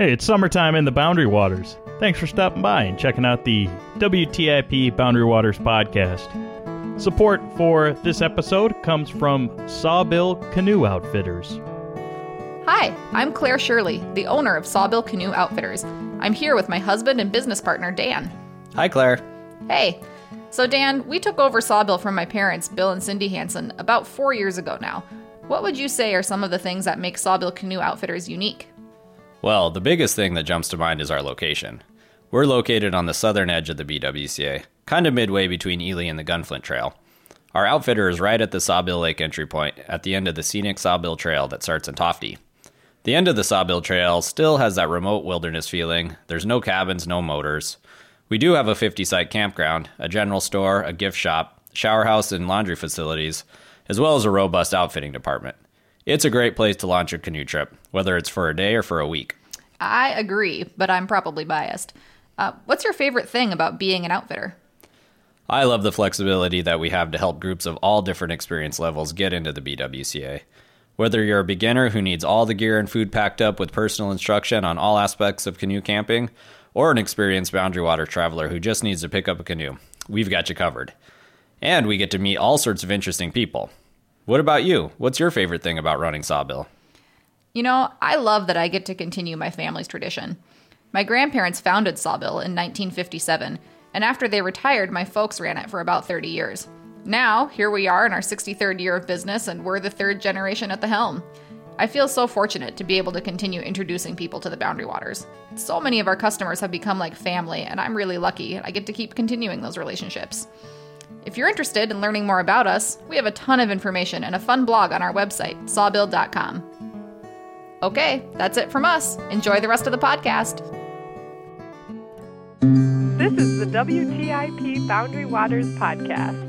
Hey, it's summertime in the Boundary Waters. Thanks for stopping by and checking out the WTIP Boundary Waters podcast. Support for this episode comes from Sawbill Canoe Outfitters. Hi, I'm Clare Shirley, the owner of Sawbill Canoe Outfitters. I'm here with my husband and business partner, Dan. Hi, Claire. Hey. So, Dan, we took over Sawbill from my parents, Bill and Cindy Hansen, about four years ago now. What would you say are some of the things that make Sawbill Canoe Outfitters unique? Well, the biggest thing that jumps to mind is our location. We're located on the southern edge of the BWCA, kind of midway between Ely and the Gunflint Trail. Our outfitter is right at the Sawbill Lake entry point at the end of the scenic Sawbill Trail that starts in Tofte. The end of the Sawbill Trail still has that remote wilderness feeling. There's no cabins, no motors. We do have a 50 site campground, a general store, a gift shop, shower house, and laundry facilities, as well as a robust outfitting department. It's a great place to launch a canoe trip, whether it's for a day or for a week. I agree, but I'm probably biased. Uh, what's your favorite thing about being an outfitter? I love the flexibility that we have to help groups of all different experience levels get into the BWCA. Whether you're a beginner who needs all the gear and food packed up with personal instruction on all aspects of canoe camping, or an experienced boundary water traveler who just needs to pick up a canoe, we've got you covered. And we get to meet all sorts of interesting people. What about you? What's your favorite thing about running Sawbill? You know, I love that I get to continue my family's tradition. My grandparents founded Sawbill in 1957, and after they retired, my folks ran it for about 30 years. Now, here we are in our 63rd year of business, and we're the third generation at the helm. I feel so fortunate to be able to continue introducing people to the Boundary Waters. So many of our customers have become like family, and I'm really lucky I get to keep continuing those relationships. If you're interested in learning more about us, we have a ton of information and a fun blog on our website, sawbill.com. Okay, that's it from us. Enjoy the rest of the podcast. This is the WTIP Boundary Waters podcast.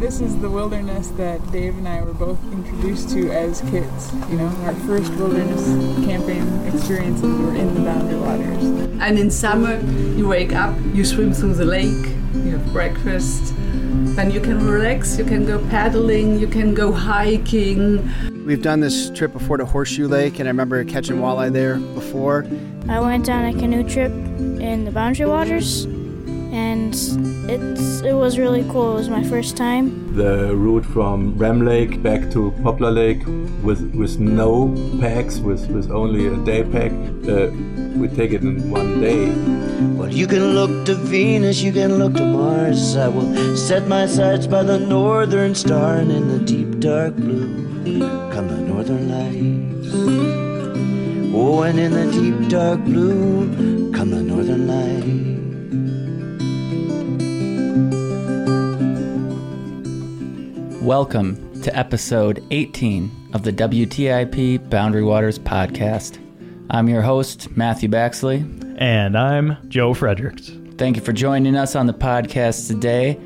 This is the wilderness that Dave and I were both introduced to as kids. You know, our first wilderness camping experiences were in the Boundary Waters. And in summer, you wake up, you swim through the lake, you have breakfast, then you can relax, you can go paddling, you can go hiking. We've done this trip before to Horseshoe Lake, and I remember catching walleye there before. I went on a canoe trip in the Boundary Waters, and it's it was really cool. It was my first time. The route from Ram Lake back to Poplar Lake with with no packs, with with only a day pack. Uh, we take it in one day. Well, you can look to Venus, you can look to Mars. I will set my sights by the northern star, and in the deep dark blue come the northern lights. Oh, and in the deep dark blue come the northern lights. Welcome to episode 18 of the WTIP Boundary Waters podcast. I'm your host, Matthew Baxley. And I'm Joe Friedrichs. Thank you for joining us on the podcast today.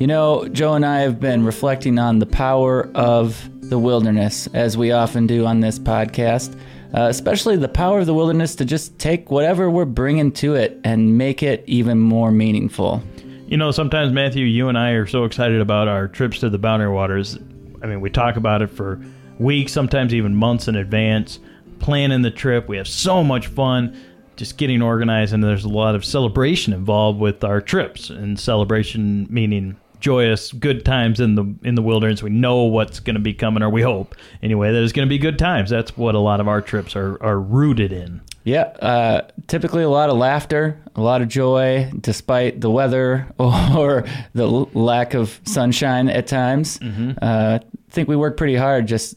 You know, Joe and I have been reflecting on the power of the wilderness, as we often do on this podcast, uh, especially the power of the wilderness to just take whatever we're bringing to it and make it even more meaningful. You know, sometimes, Matthew, you and I are so excited about our trips to the Boundary Waters. I mean, we talk about it for weeks, sometimes even months in advance, planning the trip. We have so much fun just getting organized, and there's a lot of celebration involved with our trips. And celebration meaning joyous, good times in the in the wilderness. We know what's going to be coming, or we hope anyway that it's going to be good times. That's what a lot of our trips are are rooted in. Yeah, uh, typically a lot of laughter, a lot of joy, despite the weather or the l- lack of sunshine at times. Mm-hmm. Uh, I think we work pretty hard just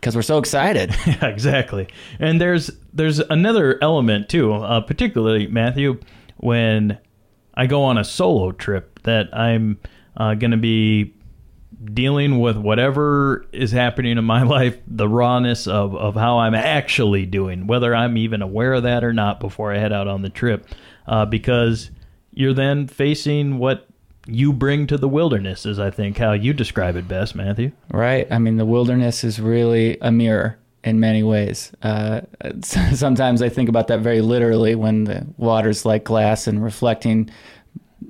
because we're so excited. yeah, exactly. And there's there's another element too, uh, particularly Matthew, when I go on a solo trip that I'm uh, going to be dealing with whatever is happening in my life, the rawness of, of how I'm actually doing, whether I'm even aware of that or not before I head out on the trip, uh, because you're then facing what you bring to the wilderness, is I think how you describe it best, Matthew. Right. I mean, the wilderness is really a mirror in many ways. Uh, sometimes I think about that very literally when the water's like glass and reflecting,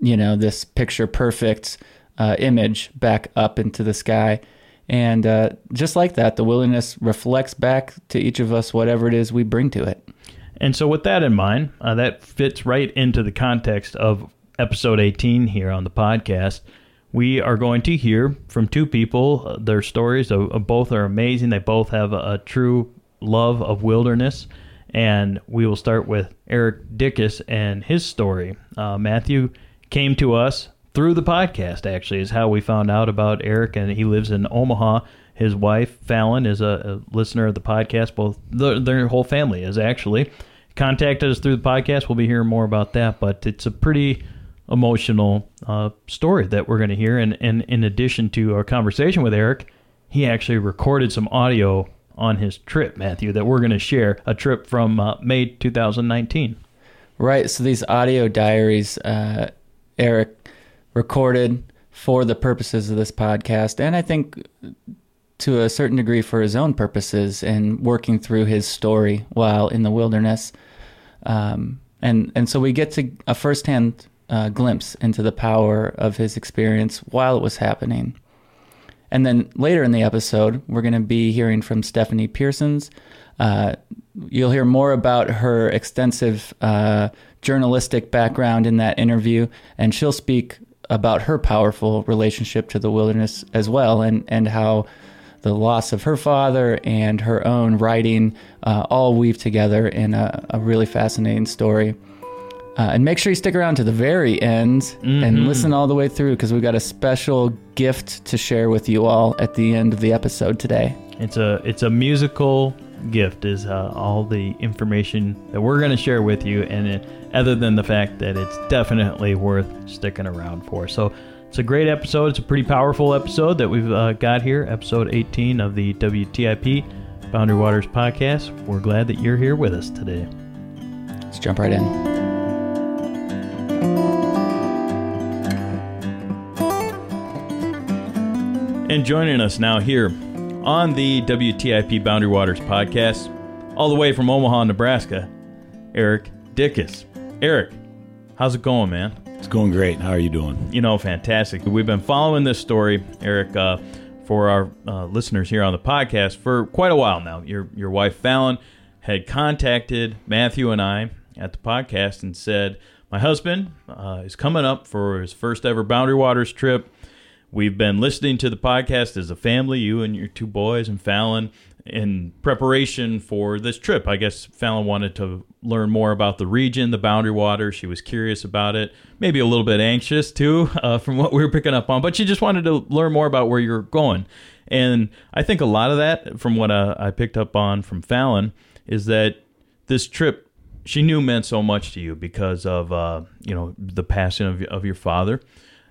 you know, this picture perfect uh, image back up into the sky. And uh, just like that, the wilderness reflects back to each of us whatever it is we bring to it. And so, with that in mind, uh, that fits right into the context of episode 18 here on the podcast. We are going to hear from two people. Their stories both are amazing. They both have a, a true love of wilderness. And we will start with Eric Dickus and his story. Uh, Matthew came to us through the podcast, actually, is how we found out about Eric. And he lives in Omaha. His wife, Fallon, is a, a listener of the podcast. Both the, their whole family is actually. Contacted us through the podcast. We'll be hearing more about that. But it's a pretty emotional uh, story that we're going to hear. And, and in addition to our conversation with Eric, he actually recorded some audio on his trip, Matthew, that we're going to share. A trip from uh, May 2019. Right. So these audio diaries, uh, Eric recorded for the purposes of this podcast, and I think to a certain degree for his own purposes and working through his story while in the wilderness. Um, and and so we get to a firsthand uh, glimpse into the power of his experience while it was happening. And then later in the episode, we're going to be hearing from Stephanie Pearsons. Uh, you'll hear more about her extensive uh, journalistic background in that interview, and she'll speak about her powerful relationship to the wilderness as well, and, and how the loss of her father and her own writing uh, all weave together in a, a really fascinating story. Uh, and make sure you stick around to the very end Mm-hmm. and listen all the way through because we've got a special gift to share with you all at the end of the episode today. It's a it's a musical gift, is uh, all the information that we're going to share with you, and it, other than the fact that it's definitely worth sticking around for. So it's a great episode. It's a pretty powerful episode that we've uh, got here, episode 18 of the WTIP Boundary Waters podcast. We're glad that you're here with us today. Let's jump right in. And joining us now here on the WTIP Boundary Waters podcast, all the way from Omaha, Nebraska, Eric Dickus. Eric, how's it going, man? It's going great. How are you doing? You know, fantastic. We've been following this story, Eric, uh, for our uh, listeners here on the podcast for quite a while now. Your your wife Fallon had contacted Matthew and I at the podcast and said, "My husband uh, is coming up for his first ever Boundary Waters trip." We've been listening to the podcast as a family, you and your two boys and Fallon, in preparation for this trip. I guess Fallon wanted to learn more about the region, the boundary Waters. She was curious about it, maybe a little bit anxious too, uh, from what we were picking up on, but she just wanted to learn more about where you're going. And I think a lot of that, from what uh, I picked up on from Fallon, is that this trip she knew meant so much to you because of uh, you know the passing of, of your father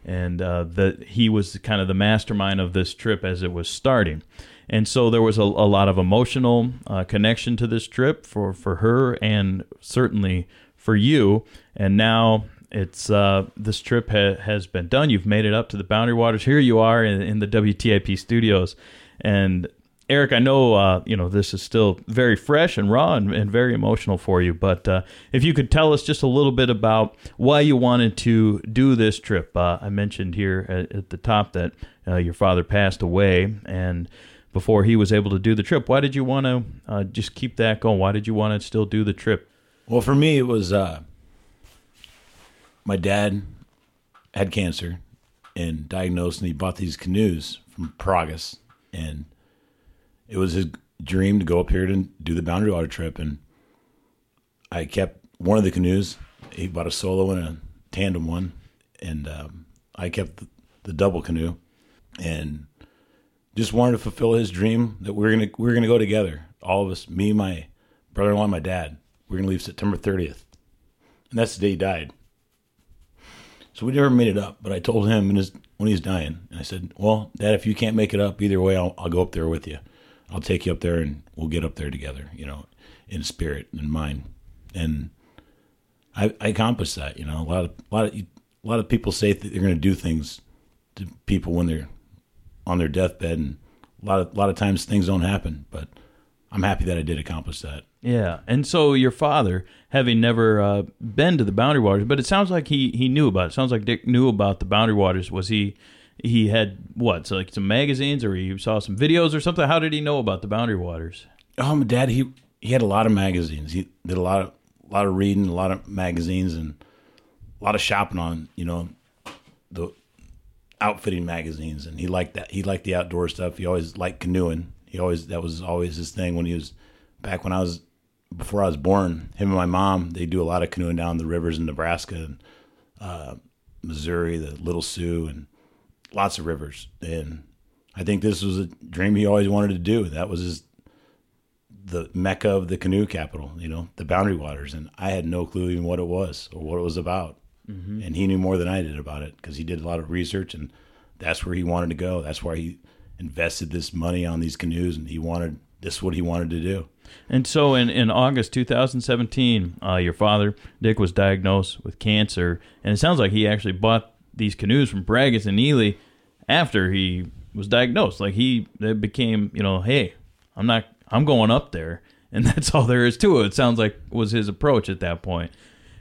and uh, that he was kind of the mastermind of this trip as it was starting. And so there was a, a lot of emotional uh, connection to this trip for, for her and certainly for you. And now it's uh, this trip ha- has been done. You've made it up to the Boundary Waters. Here you are in, in the WTIP studios. And Eric, I know uh, you know this is still very fresh and raw and, and very emotional for you, but uh, if you could tell us just a little bit about why you wanted to do this trip. Uh, I mentioned here at, at the top that uh, your father passed away, and before he was able to do the trip, why did you want to uh, just keep that going? Why did you want to still do the trip? Well, for me, it was uh, my dad had cancer and diagnosed, and he bought these canoes from Piragis, and it was his dream to go up here to do the boundary water trip. And I kept one of the canoes. He bought a solo and a tandem one, and um, I kept the, the double canoe, and just wanted to fulfill his dream that we are gonna we are gonna go together, all of us, me, my brother-in-law, and my dad. We're gonna leave September 30th, and that's the day he died. So we never made it up. But I told him his, when he's dying, and I said, "Well, Dad, if you can't make it up, either way, I'll, I'll go up there with you. I'll take you up there, and we'll get up there together. You know, in spirit and mind." And I, I accomplished that. You know, a lot of a lot of a lot of people say that they're going to do things to people when they're on their deathbed, and a lot of a lot of times things don't happen. But I'm happy that I did accomplish that. Yeah, and so your father, having never uh, been to the Boundary Waters, but it sounds like he he knew about it. Sounds like Dick knew about the Boundary Waters. Was he? He had what? So like some magazines, or he saw some videos, or something. How did he know about the Boundary Waters? Oh, my dad, he he had a lot of magazines. He did a lot of a lot of reading, a lot of magazines, and a lot of shopping on you know the outfitting magazines. And he liked that. He liked the outdoor stuff. He always liked canoeing. He always that was always his thing when he was back when I was before I was born. Him and my mom they do a lot of canoeing down the rivers in Nebraska and uh, Missouri, the Little Sioux, and lots of rivers. And I think this was a dream he always wanted to do. That was his the mecca of the canoe capital, you know, the Boundary Waters, and I had no clue even what it was or what it was about. Mhm. And he knew more than I did about it because he did a lot of research, and that's where he wanted to go. That's why he invested this money on these canoes, and he wanted this is what he wanted to do. And so in, in August 2017, uh, your father, Dick, was diagnosed with cancer. And it sounds like he actually bought these canoes from Bragg's and Ely after he was diagnosed. Like he it became, you know, hey, I'm not, I'm going up there. And that's all there is to it. It sounds like was his approach at that point.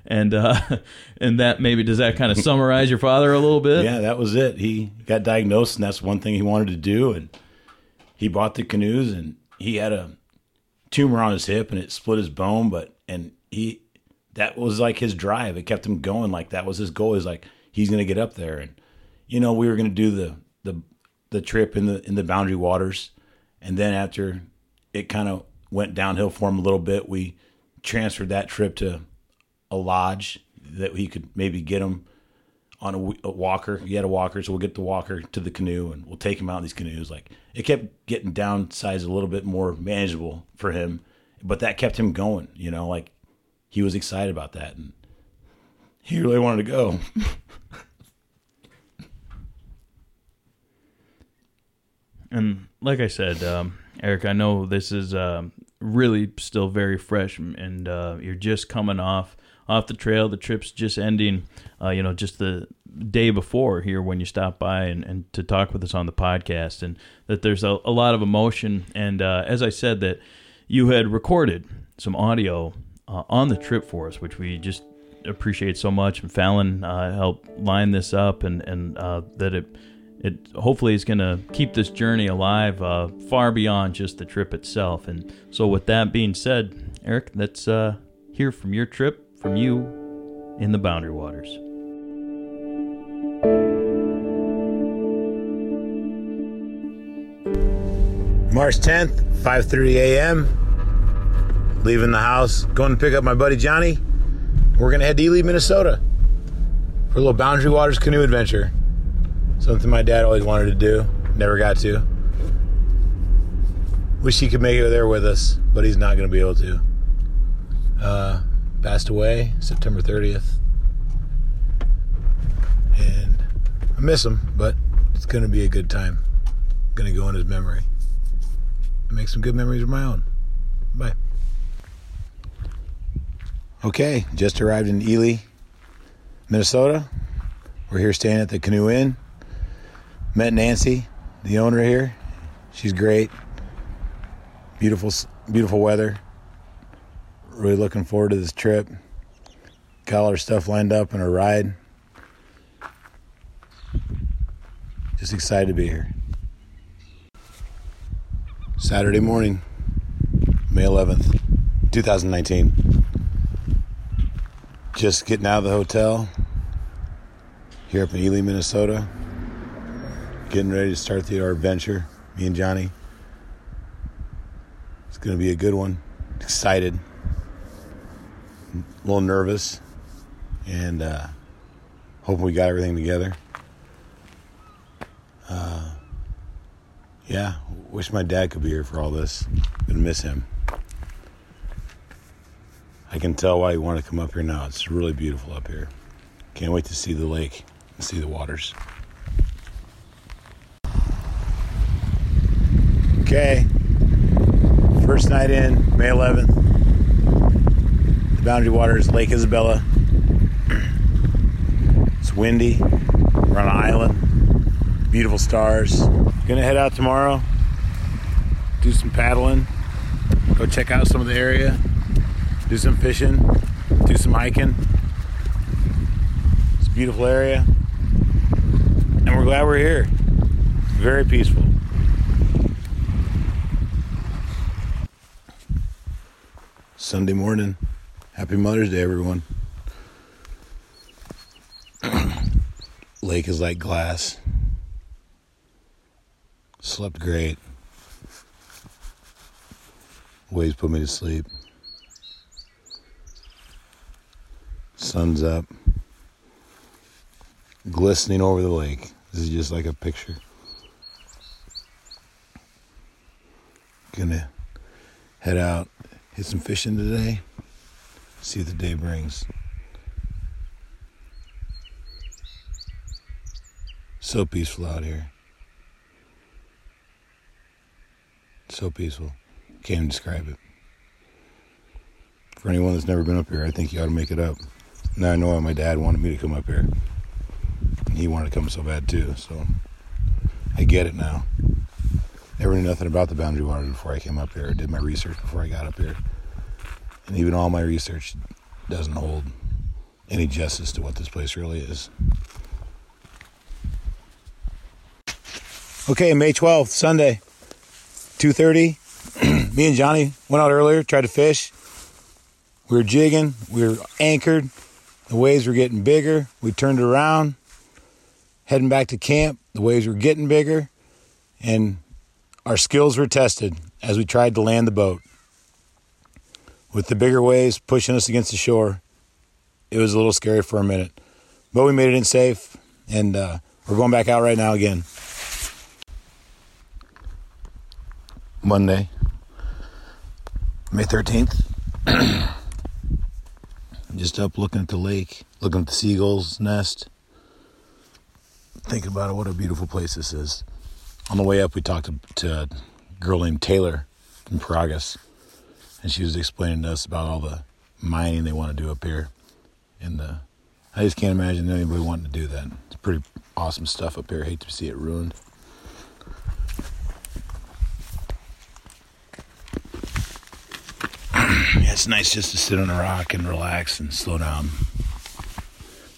And, uh, and that maybe, does that kind of summarize your father a little bit? Yeah, that was it. He got diagnosed, and that's one thing he wanted to do. And he bought the canoes, and he had a tumor on his hip, and it split his bone. But and he that was like his drive. It kept him going. Like that was his goal. He's like he's gonna get up there, and you know we were gonna do the the the trip in the in the Boundary Waters, and then after it kind of went downhill for him a little bit, we transferred that trip to a lodge that he could maybe get him on a walker. He had a walker, so we'll get the walker to the canoe and we'll take him out in these canoes. Like it kept getting downsized a little bit more manageable for him, but that kept him going. You know, like he was excited about that and he really wanted to go. And like I said, um, Eric, I know this is um, really still very fresh, and uh, you're just coming off off the trail. The trip's just ending. Uh, you know, just the day before here when you stopped by and, and to talk with us on the podcast, and that there's a, a lot of emotion. And uh, as I said, that you had recorded some audio uh, on the trip for us, which we just appreciate so much. And Fallon uh, helped line this up, and and uh, that it it hopefully is going to keep this journey alive uh, far beyond just the trip itself. And so, with that being said, Eric, let's uh, hear from your trip from you in the Boundary Waters. March 10th, 5:30 a.m. Leaving the house, going to pick up my buddy Johnny. We're gonna head to Ely, Minnesota, for a little Boundary Waters canoe adventure. Something my dad always wanted to do, never got to. Wish he could make it there with us, but he's not gonna be able to. Uh, passed away September 30th, and I miss him, but it's gonna be a good time. gonna go in his memory make some good memories of my own. Bye. Okay, just arrived in Ely, Minnesota. We're here staying at the Canoe Inn. Met Nancy, the owner here. She's great. Beautiful, beautiful weather. Really looking forward to this trip. Got all our stuff lined up and a ride. Just excited to be here. Saturday morning, May 11th, 2019. Just getting out of the hotel here up in Ely, Minnesota. Getting ready to start the, our adventure, me and Johnny. It's going to be a good one. Excited, a little nervous, and uh, hoping we got everything together. Uh, yeah, wish my dad could be here for all this. Gonna miss him. I can tell why he wanted to come up here now. It's really beautiful up here. Can't wait to see the lake and see the waters. Okay. First night in, May 11th. The Boundary Waters, Lake Isabella. It's windy. We're on an island. Beautiful stars. Gonna head out tomorrow. Do some paddling. Go check out some of the area. Do some fishing. Do some hiking. It's a beautiful area. And we're glad we're here. Very peaceful. Sunday morning, Happy Mother's Day, everyone. Lake is like glass. Slept great. Waves put me to sleep. Sun's up. Glistening over the lake. This is just like a picture. Gonna head out, hit some fishing today, see what the day brings. So peaceful out here. So peaceful. Can't even describe it. For anyone that's never been up here, I think you ought to make it up. Now I know why my dad wanted me to come up here. He wanted to come so bad too, so I get it now. Never knew nothing about the Boundary Water before I came up here. I did my research before I got up here. And even all my research doesn't hold any justice to what this place really is. Okay, May 12th, Sunday, 2.30. Me and Johnny went out earlier, tried to fish. We were jigging, we were anchored. The waves were getting bigger. We turned around, heading back to camp. The waves were getting bigger, and our skills were tested as we tried to land the boat. With the bigger waves pushing us against the shore, it was a little scary for a minute. But we made it in safe, and uh, we're going back out right now again. Monday, May 13th. Just up looking at the lake, looking at the seagulls' nest, thinking about it, what a beautiful place this is. On the way up, we talked to, to a girl named Taylor from Piragis, and she was explaining to us about all the mining they want to do up here. And uh, I just can't imagine anybody wanting to do that. It's pretty awesome stuff up here. hate to see it ruined. yeah, it's nice just to sit on a rock and relax and slow down.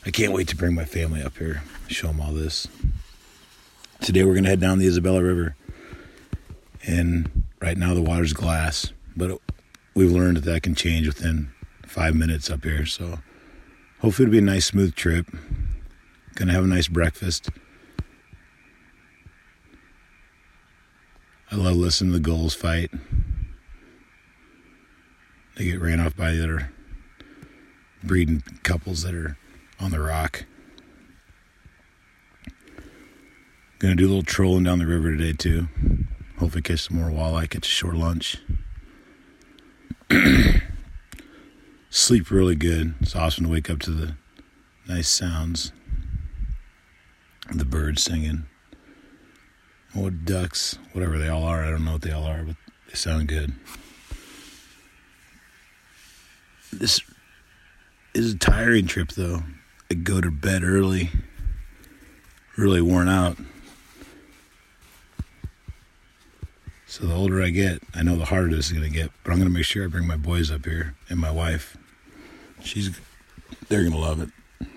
I can't wait to bring my family up here, show them all this. Today we're going to head down the Isabella River. And right now the water's glass, but we've learned that that can change within five minutes up here. So hopefully it'll be a nice, smooth trip. Gonna have a nice breakfast. I love listening to the gulls fight. They get ran off by the other breeding couples that are on the rock. Gonna do a little trolling down the river today too. Hopefully catch some more walleye, catch a short lunch. Sleep really good. It's awesome to wake up to the nice sounds. The birds singing. What ducks, whatever they all are. I don't know what they all are, but they sound good. This is a tiring trip though. I go to bed early, really worn out. So the older I get, I know the harder this is going to get. But I'm going to make sure I bring my boys up here and my wife. She's, they're going to love it.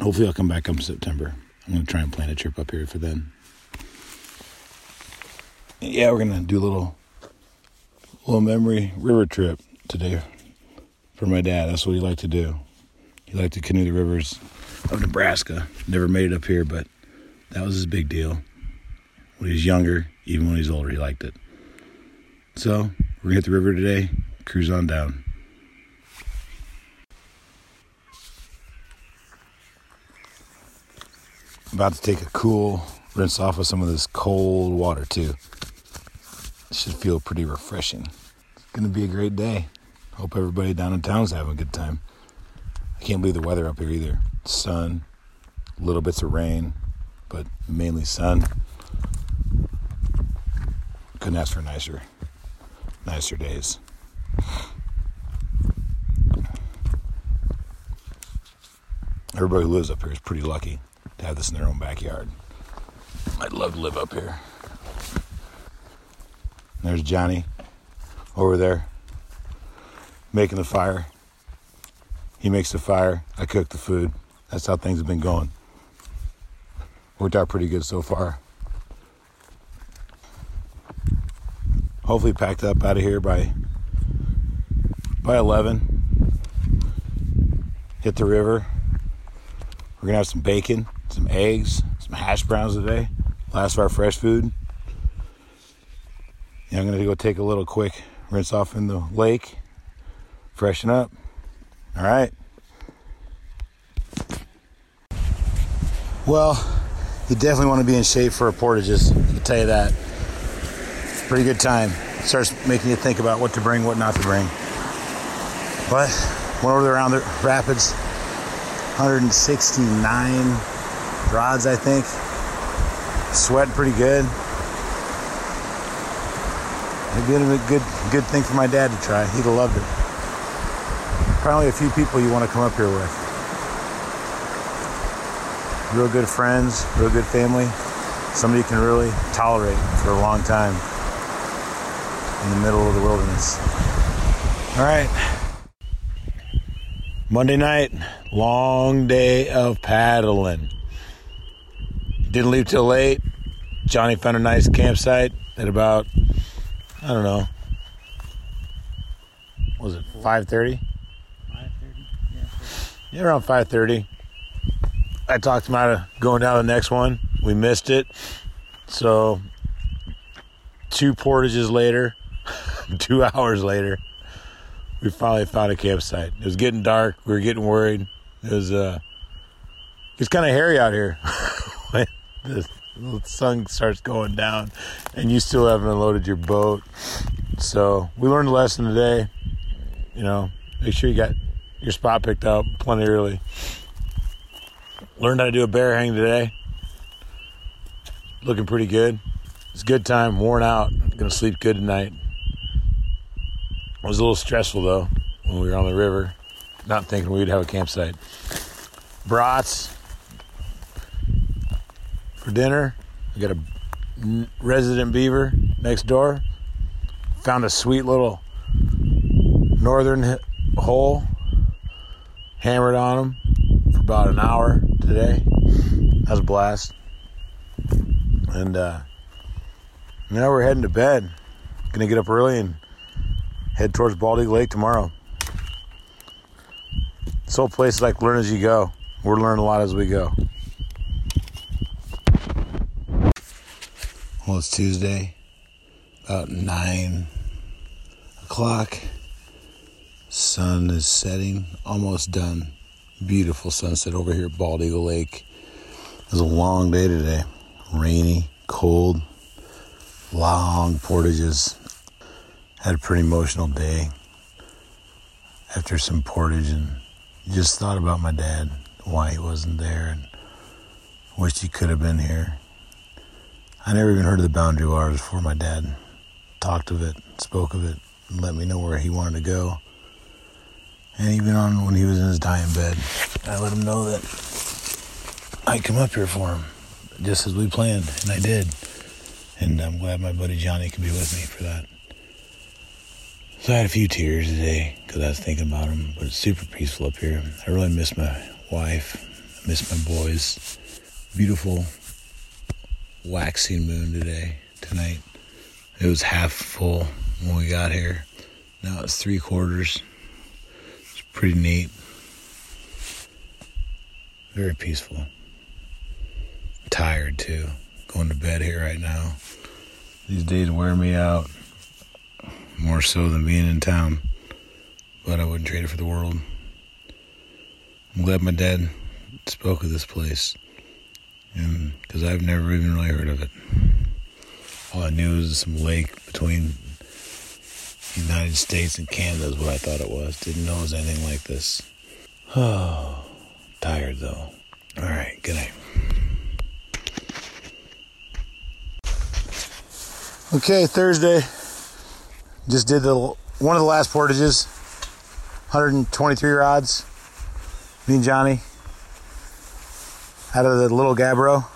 Hopefully, I'll come back come September. I'm going to try and plan a trip up here for then. Yeah, we're going to do a little, little memory river trip today for my dad. That's what he liked to do. He liked to canoe the rivers of Nebraska. Never made it up here, but that was his big deal. When he was younger, even when he's older, he liked it. So we're gonna hit the river today, cruise on down. About to take a cool rinse off of some of this cold water too. Should feel pretty refreshing. It's gonna be a great day. Hope everybody down in town's having a good time. I can't believe the weather up here either. Sun, little bits of rain, but mainly sun. Couldn't ask for nicer, nicer days. Everybody who lives up here is pretty lucky to have this in their own backyard. I'd love to live up here. There's Johnny over there making the fire. He makes the fire. I cook the food. That's how things have been going. Worked out pretty good so far. Hopefully packed up out of here by by 11. Hit the river. We're gonna have some bacon, some eggs, some hash browns today. Last of our fresh food. Yeah, I'm gonna go take a little quick rinse off in the lake, freshen up. All right. Well, you definitely want to be in shape for a portages. I'll tell you that. Pretty good time. Starts making you think about what to bring, what not to bring. But went over there around the rapids, 169 rods, I think. Sweating pretty good. It'd been a good, good thing for my dad to try. He'd have loved it. Probably a few people you want to come up here with. Real good friends, real good family. Somebody you can really tolerate for a long time in the middle of the wilderness. All right. Monday night, long day of paddling. Didn't leave till late. Johnny found a nice campsite at about, I don't know. Was it 5:30? 5:30. Yeah, around 5:30. I talked him out of going down the next one. We missed it, so two portages later, two hours later, we finally found a campsite. It was getting dark. We were getting worried. It was uh, it's kind of hairy out here when the sun starts going down, and you still haven't unloaded your boat. So we learned a lesson today. You know, make sure you got your spot picked up plenty early. Learned how to do a bear hang today. Looking pretty good. It's good time. Worn out. Gonna sleep good tonight. It was a little stressful though when we were on the river, not thinking we'd have a campsite. Brats for dinner. We got a resident beaver next door. Found a sweet little northern hole. Hammered on them for about an hour today. That was a blast. And uh, now we're heading to bed. Gonna get up early and head towards Bald Eagle Lake tomorrow. This whole place is like learn as you go. We're learning a lot as we go. Well, it's Tuesday, about nine o'clock. Sun is setting, almost done. Beautiful sunset over here at Bald Eagle Lake. It was a long day today. Rainy, cold, long portages. Had a pretty emotional day after some portage and just thought about my dad, why he wasn't there, and wished he could have been here. I never even heard of the boundary waters before my dad talked of it, spoke of it, and let me know where he wanted to go. And even on when he was in his dying bed, I let him know that I'd come up here for him, just as we planned, and I did. And I'm glad my buddy Johnny could be with me for that. So I had a few tears today because I was thinking about him, but it's super peaceful up here. I really miss my wife, I miss my boys. Beautiful waxing moon today, tonight. It was half full when we got here. Now it's three quarters. Pretty neat. Very peaceful. Tired too. Going to bed here right now. These days wear me out. More so than being in town. But I wouldn't trade it for the world. I'm glad my dad spoke of this place. And because I've never even really heard of it. All I knew was some lake between United States and Canada is what I thought it was. Didn't know it was anything like this. Oh, tired though. All right, good night. Okay, Thursday. Just did the one of the last portages. 123 rods. Me and Johnny out of the little Gabbro.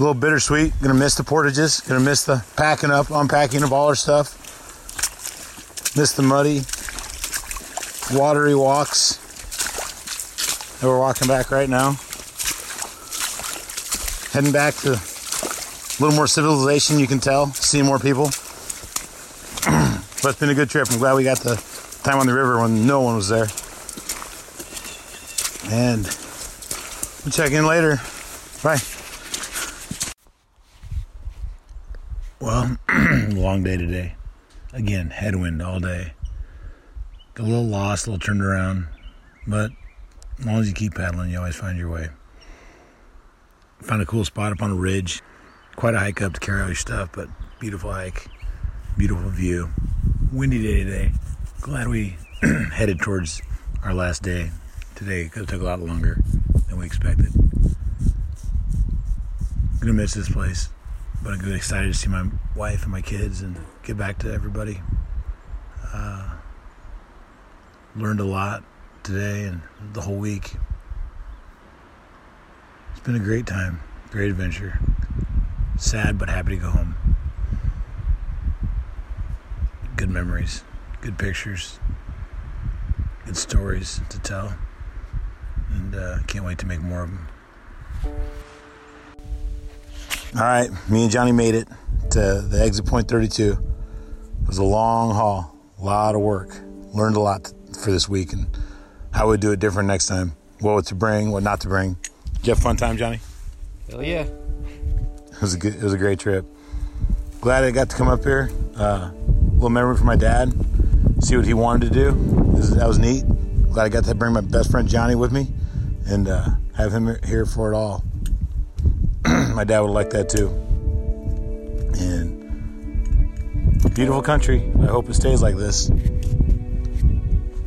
A little bittersweet. Gonna miss the portages. Gonna miss the packing up, unpacking of all our stuff. Miss the muddy, watery walks that we're walking back right now. Heading back to a little more civilization, you can tell. Seeing more people. But it's been a good trip. I'm glad we got the time on the river when no one was there. And we'll check in later. Bye. Well, long day today. Again, headwind all day. Got a little lost, a little turned around. But as long as you keep paddling, you always find your way. Found a cool spot up on a ridge. Quite a hike up to carry all your stuff, but beautiful hike. Beautiful view. Windy day today. Glad we headed towards our last day today it took a lot longer than we expected. Gonna miss this place, but I'm excited to see my wife and my kids and get back to everybody. Uh, learned a lot today and the whole week. It's been a great time, great adventure. Sad but happy to go home. Good memories, good pictures, good stories to tell, and uh, can't wait to make more of them. All right, me and Johnny made it to the exit point 32. It was a long haul, a lot of work. Learned a lot for this week and how we'd do it different next time. What to bring, what not to bring. Did you have a fun time, Johnny? Hell yeah. It was a good, it was a great trip. Glad I got to come up here. Uh, little memory for my dad. See what he wanted to do. This, that was neat. Glad I got to bring my best friend Johnny with me and uh, have him here for it all. my dad would like that too. And beautiful country. I hope it stays like this.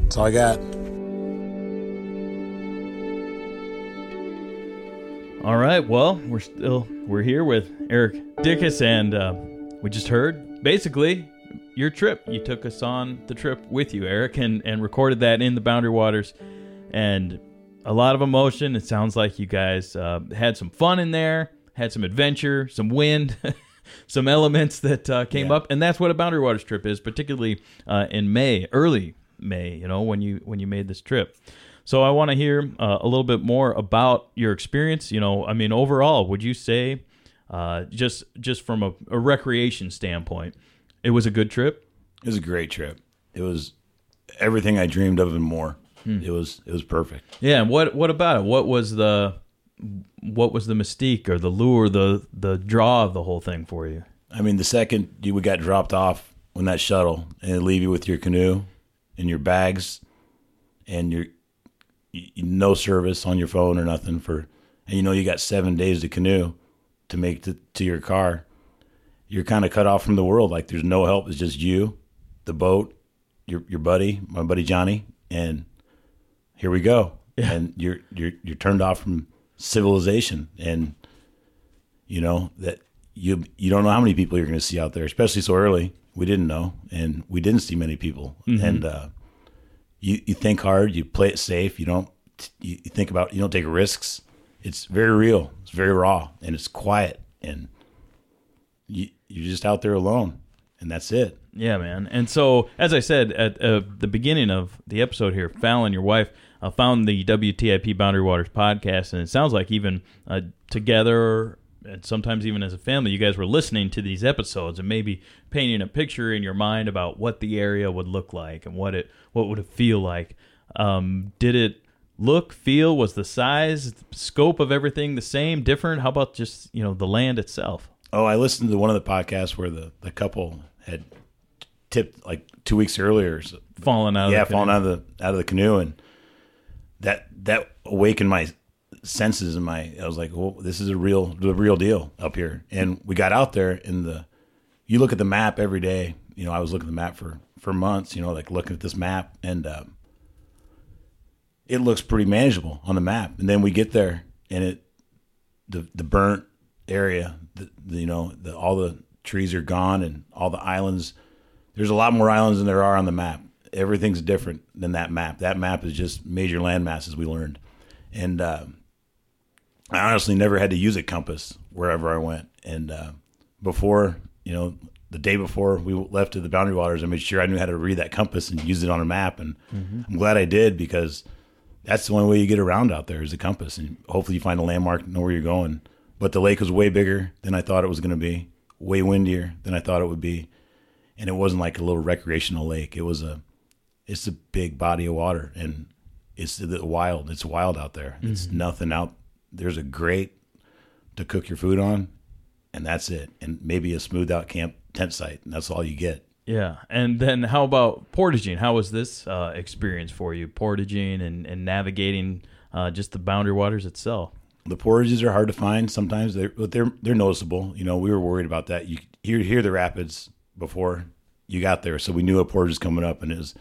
That's all I got. All right. Well, we're still we're here with Eric Dickus, and uh, we just heard basically your trip. You took us on the trip with you, Eric, and and recorded that in the Boundary Waters, and a lot of emotion. It sounds like you guys uh, had some fun in there, had some adventure, some wind. some elements that uh, came up, and that's what a Boundary Waters trip is, particularly uh, in May, early May. You know, when you when you made this trip. So I want to hear uh, a little bit more about your experience. You know, I mean, overall, would you say, uh, just just from a, a recreation standpoint, it was a good trip? It was a great trip. It was everything I dreamed of and more. Hmm. It was it was perfect. Yeah. What what about it? What was the what was the mystique or the lure, the the draw of the whole thing for you? I mean, the second you got dropped off on that shuttle and leave you with your canoe and your bags and your y- no service on your phone or nothing for, and you know you got seven days to canoe to make it to your car. You're kind of cut off from the world. Like there's no help. It's just you, the boat, your your buddy, my buddy Johnny, and here we go. And you're you're you're turned off from civilization, and you know that you you don't know how many people you're going to see out there, especially so early. We didn't know, and we didn't see many people. Mhm. And uh, you you think hard, you play it safe. You don't you, you think about you don't take risks. It's very real. It's very raw, and it's quiet, and you you're just out there alone, and that's it. Yeah, man. And so, as I said at uh, the beginning of the episode here, Fallon, your wife, uh, found the WTIP Boundary Waters podcast, and it sounds like even uh, together and sometimes even as a family, you guys were listening to these episodes and maybe painting a picture in your mind about what the area would look like and what it what would it feel like. Um, did it look, feel? Was the size, scope of everything the same, different? How about just you know the land itself? Oh, I listened to one of the podcasts where the, the couple had tipped like two weeks earlier, so, Fallen out of yeah, the falling canoe. out of the out of the canoe, and that that awakened my senses and my. I was like, well, this is a real the real deal up here, and we got out there, and the you look at the map every day. You know, I was looking at the map for for months. You know, like looking at this map, and um, it looks pretty manageable on the map. And then we get there, and it the the burnt area, the, the, you know, the, all the trees are gone, and all the islands. There's a lot more islands than there are on the map. Everything's different than that map. That map is just major land masses we learned, and uh, I honestly never had to use a compass wherever I went. And uh, before, you know, the day before we left to the Boundary Waters, I made sure I knew how to read that compass and use it on a map. And Mhm. I'm glad I did because that's the only way you get around out there is a compass. And hopefully you find a landmark, know where you're going. But the lake was way bigger than I thought it was going to be, way windier than I thought it would be. and it wasn't like a little recreational lake. It was a, it's a big body of water, and it's the wild. It's wild out there. It's Mhm. nothing out. There's a grate to cook your food on, and that's it. And maybe a smooth out camp tent site, and that's all you get. Yeah, and then how about portaging? How was this uh, experience for you, portaging and, and navigating uh, just the Boundary Waters itself? The portages are hard to find sometimes, they're, but they're they're noticeable. You know, we were worried about that. You hear hear the rapids before you got there, so we knew a portage was coming up, and it was,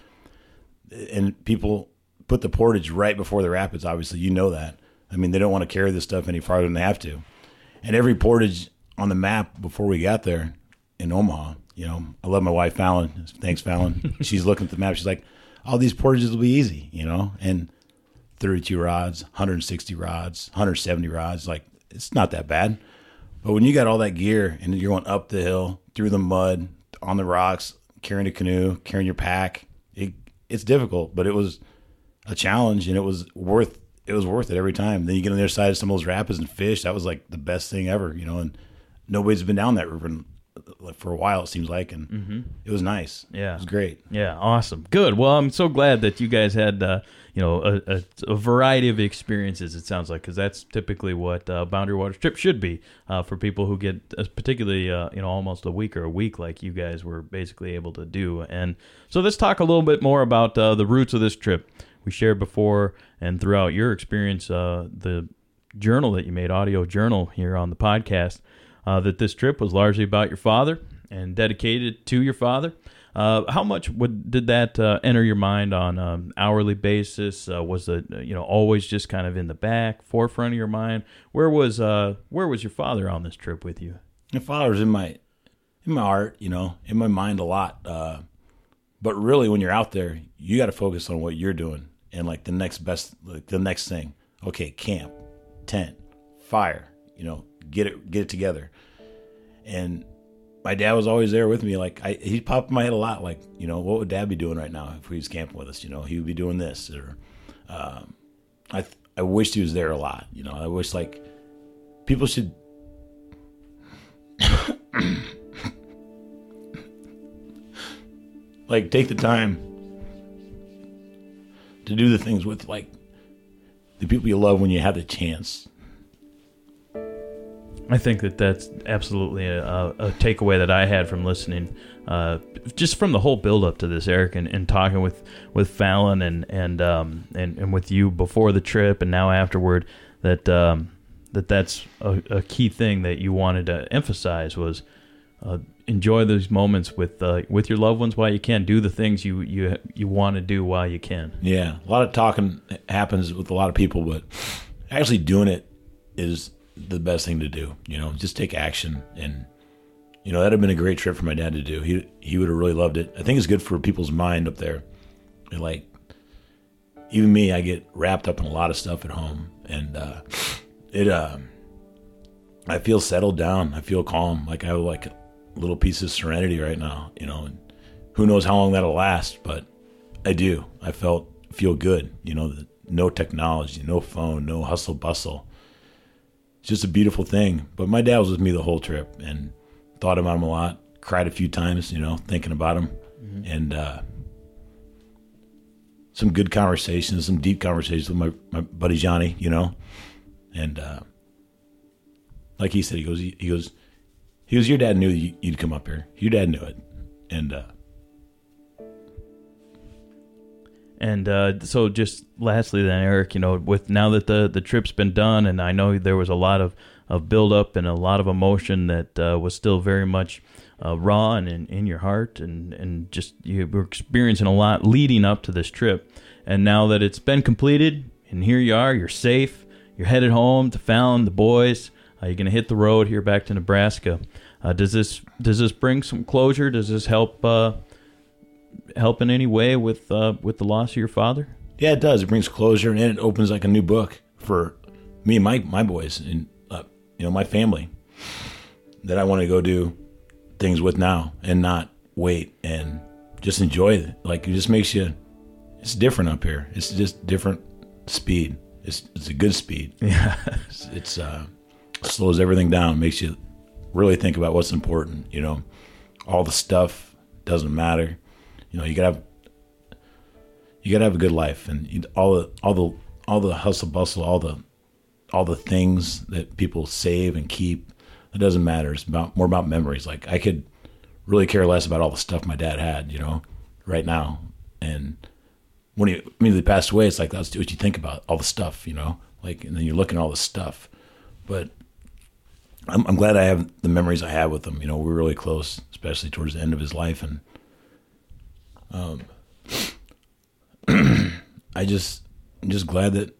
and people put the portage right before the rapids. Obviously, you know that. I mean, they don't want to carry this stuff any farther than they have to, and every portage on the map before we got there in Omaha. You know, I love my wife Fallon. Thanks, Fallon. She's looking at the map. She's like, "All these portages will be easy," you know, and 32 rods, 160 rods, 170 rods. Like it's not that bad. But when you got all that gear and you're going up the hill, through the mud, on the rocks, carrying a canoe, carrying your pack, it, it's difficult. But it was a challenge, and it was worth it was worth it every time. Then you get on the other side of some of those rapids and fish. That was like the best thing ever, you know. And nobody's been down that river in- like, for a while. It seems like, and Mhm. it was nice. Yeah, it was great. Yeah, awesome, good. Well, I'm so glad that you guys had uh, you know a, a, a variety of experiences. It sounds like because that's typically what uh, Boundary Waters trip should be uh, for people who get uh, particularly uh, you know almost a week or a week like you guys were basically able to do. And so let's talk a little bit more about uh, the roots of this trip. We shared before and throughout your experience uh, the journal that you made, audio journal here on the podcast, uh, that this trip was largely about your father and dedicated to your father. Uh, how much would did that uh, enter your mind on um, hourly basis? Uh, was it uh, you know always just kind of in the back forefront of your mind? Where was uh, where was your father on this trip with you? My father's in my in my heart, you know, in my mind a lot. Uh, but really, when you're out there, you got to focus on what you're doing and like the next best, like the next thing. Okay, camp, tent, fire. You know, get it get it together. And my dad was always there with me. Like I, he popped in my head a lot. Like you know, what would dad be doing right now if he was camping with us? You know, he would be doing this or. Um, I I wished he was there a lot. You know, I wish like people should like take the time to do the things with like the people you love when you have the chance. I think that that's absolutely a, a, takeaway that I had from listening, uh, just from the whole build up to this, Eric, and, and talking with, with Fallon and and, um, and and with you before the trip and now afterward. That um, that that's a, a key thing that you wanted to emphasize was uh, enjoy those moments with uh, with your loved ones while you can. Do the things you you you want to do while you can. Yeah, a lot of talking happens with a lot of people, but actually doing it is the best thing to do. You know, just take action, and you know that'd have been a great trip for my dad to do. He he would have really loved it. I think it's good for people's mind up there. And like even me, I get wrapped up in a lot of stuff at home, and uh, it uh, I feel settled down. I feel calm. Like I have like a little piece of serenity right now. You know, and who knows how long that'll last, but I do. I felt feel good. You know, no technology, no phone, no hustle bustle. It's just a beautiful thing. But my dad was with me the whole trip and thought about him a lot. Cried a few times, you know, thinking about him, and uh, some good conversations, some deep conversations with my my buddy Johnny, you know, and uh, like he said, he goes, he, he goes, he goes. Your dad knew you- you'd come up here. Your dad knew it, and uh, And uh, so, just lastly, then Eric, you know, with now that the the trip's been done, and I know there was a lot of of build up and a lot of emotion that uh, was still very much uh, raw and in, in your heart, and and just you were experiencing a lot leading up to this trip. And now that it's been completed, and here you are, you're safe, you're headed home to Fallon, the boys. Uh, you're gonna hit the road here back to Nebraska. Uh, does this does this bring some closure? Does this help? Help in any way with uh, with the loss of your father? Yeah, it does. It brings closure and it opens like a new book for me and my my boys and uh, you know my family that I want to go do things with now and not wait and just enjoy it. Like it just makes you. It's different up here. It's just different speed. It's it's a good speed. Yeah. It's, it's uh slows everything down. Makes you really think about what's important. You know, all the stuff doesn't matter. You know, you gotta have you gotta have a good life, and all the all the all the hustle bustle, all the all the things that people save and keep. It doesn't matter. It's about more about memories. Like I could really care less about all the stuff my dad had, you know, right now. And when he immediately passed away, it's like that's what you think about all the stuff, you know, like, and then you're looking at all the stuff. But I'm, I'm glad I have the memories I have with him. You know, we were really close, especially towards the end of his life, and um, I just, I'm just glad that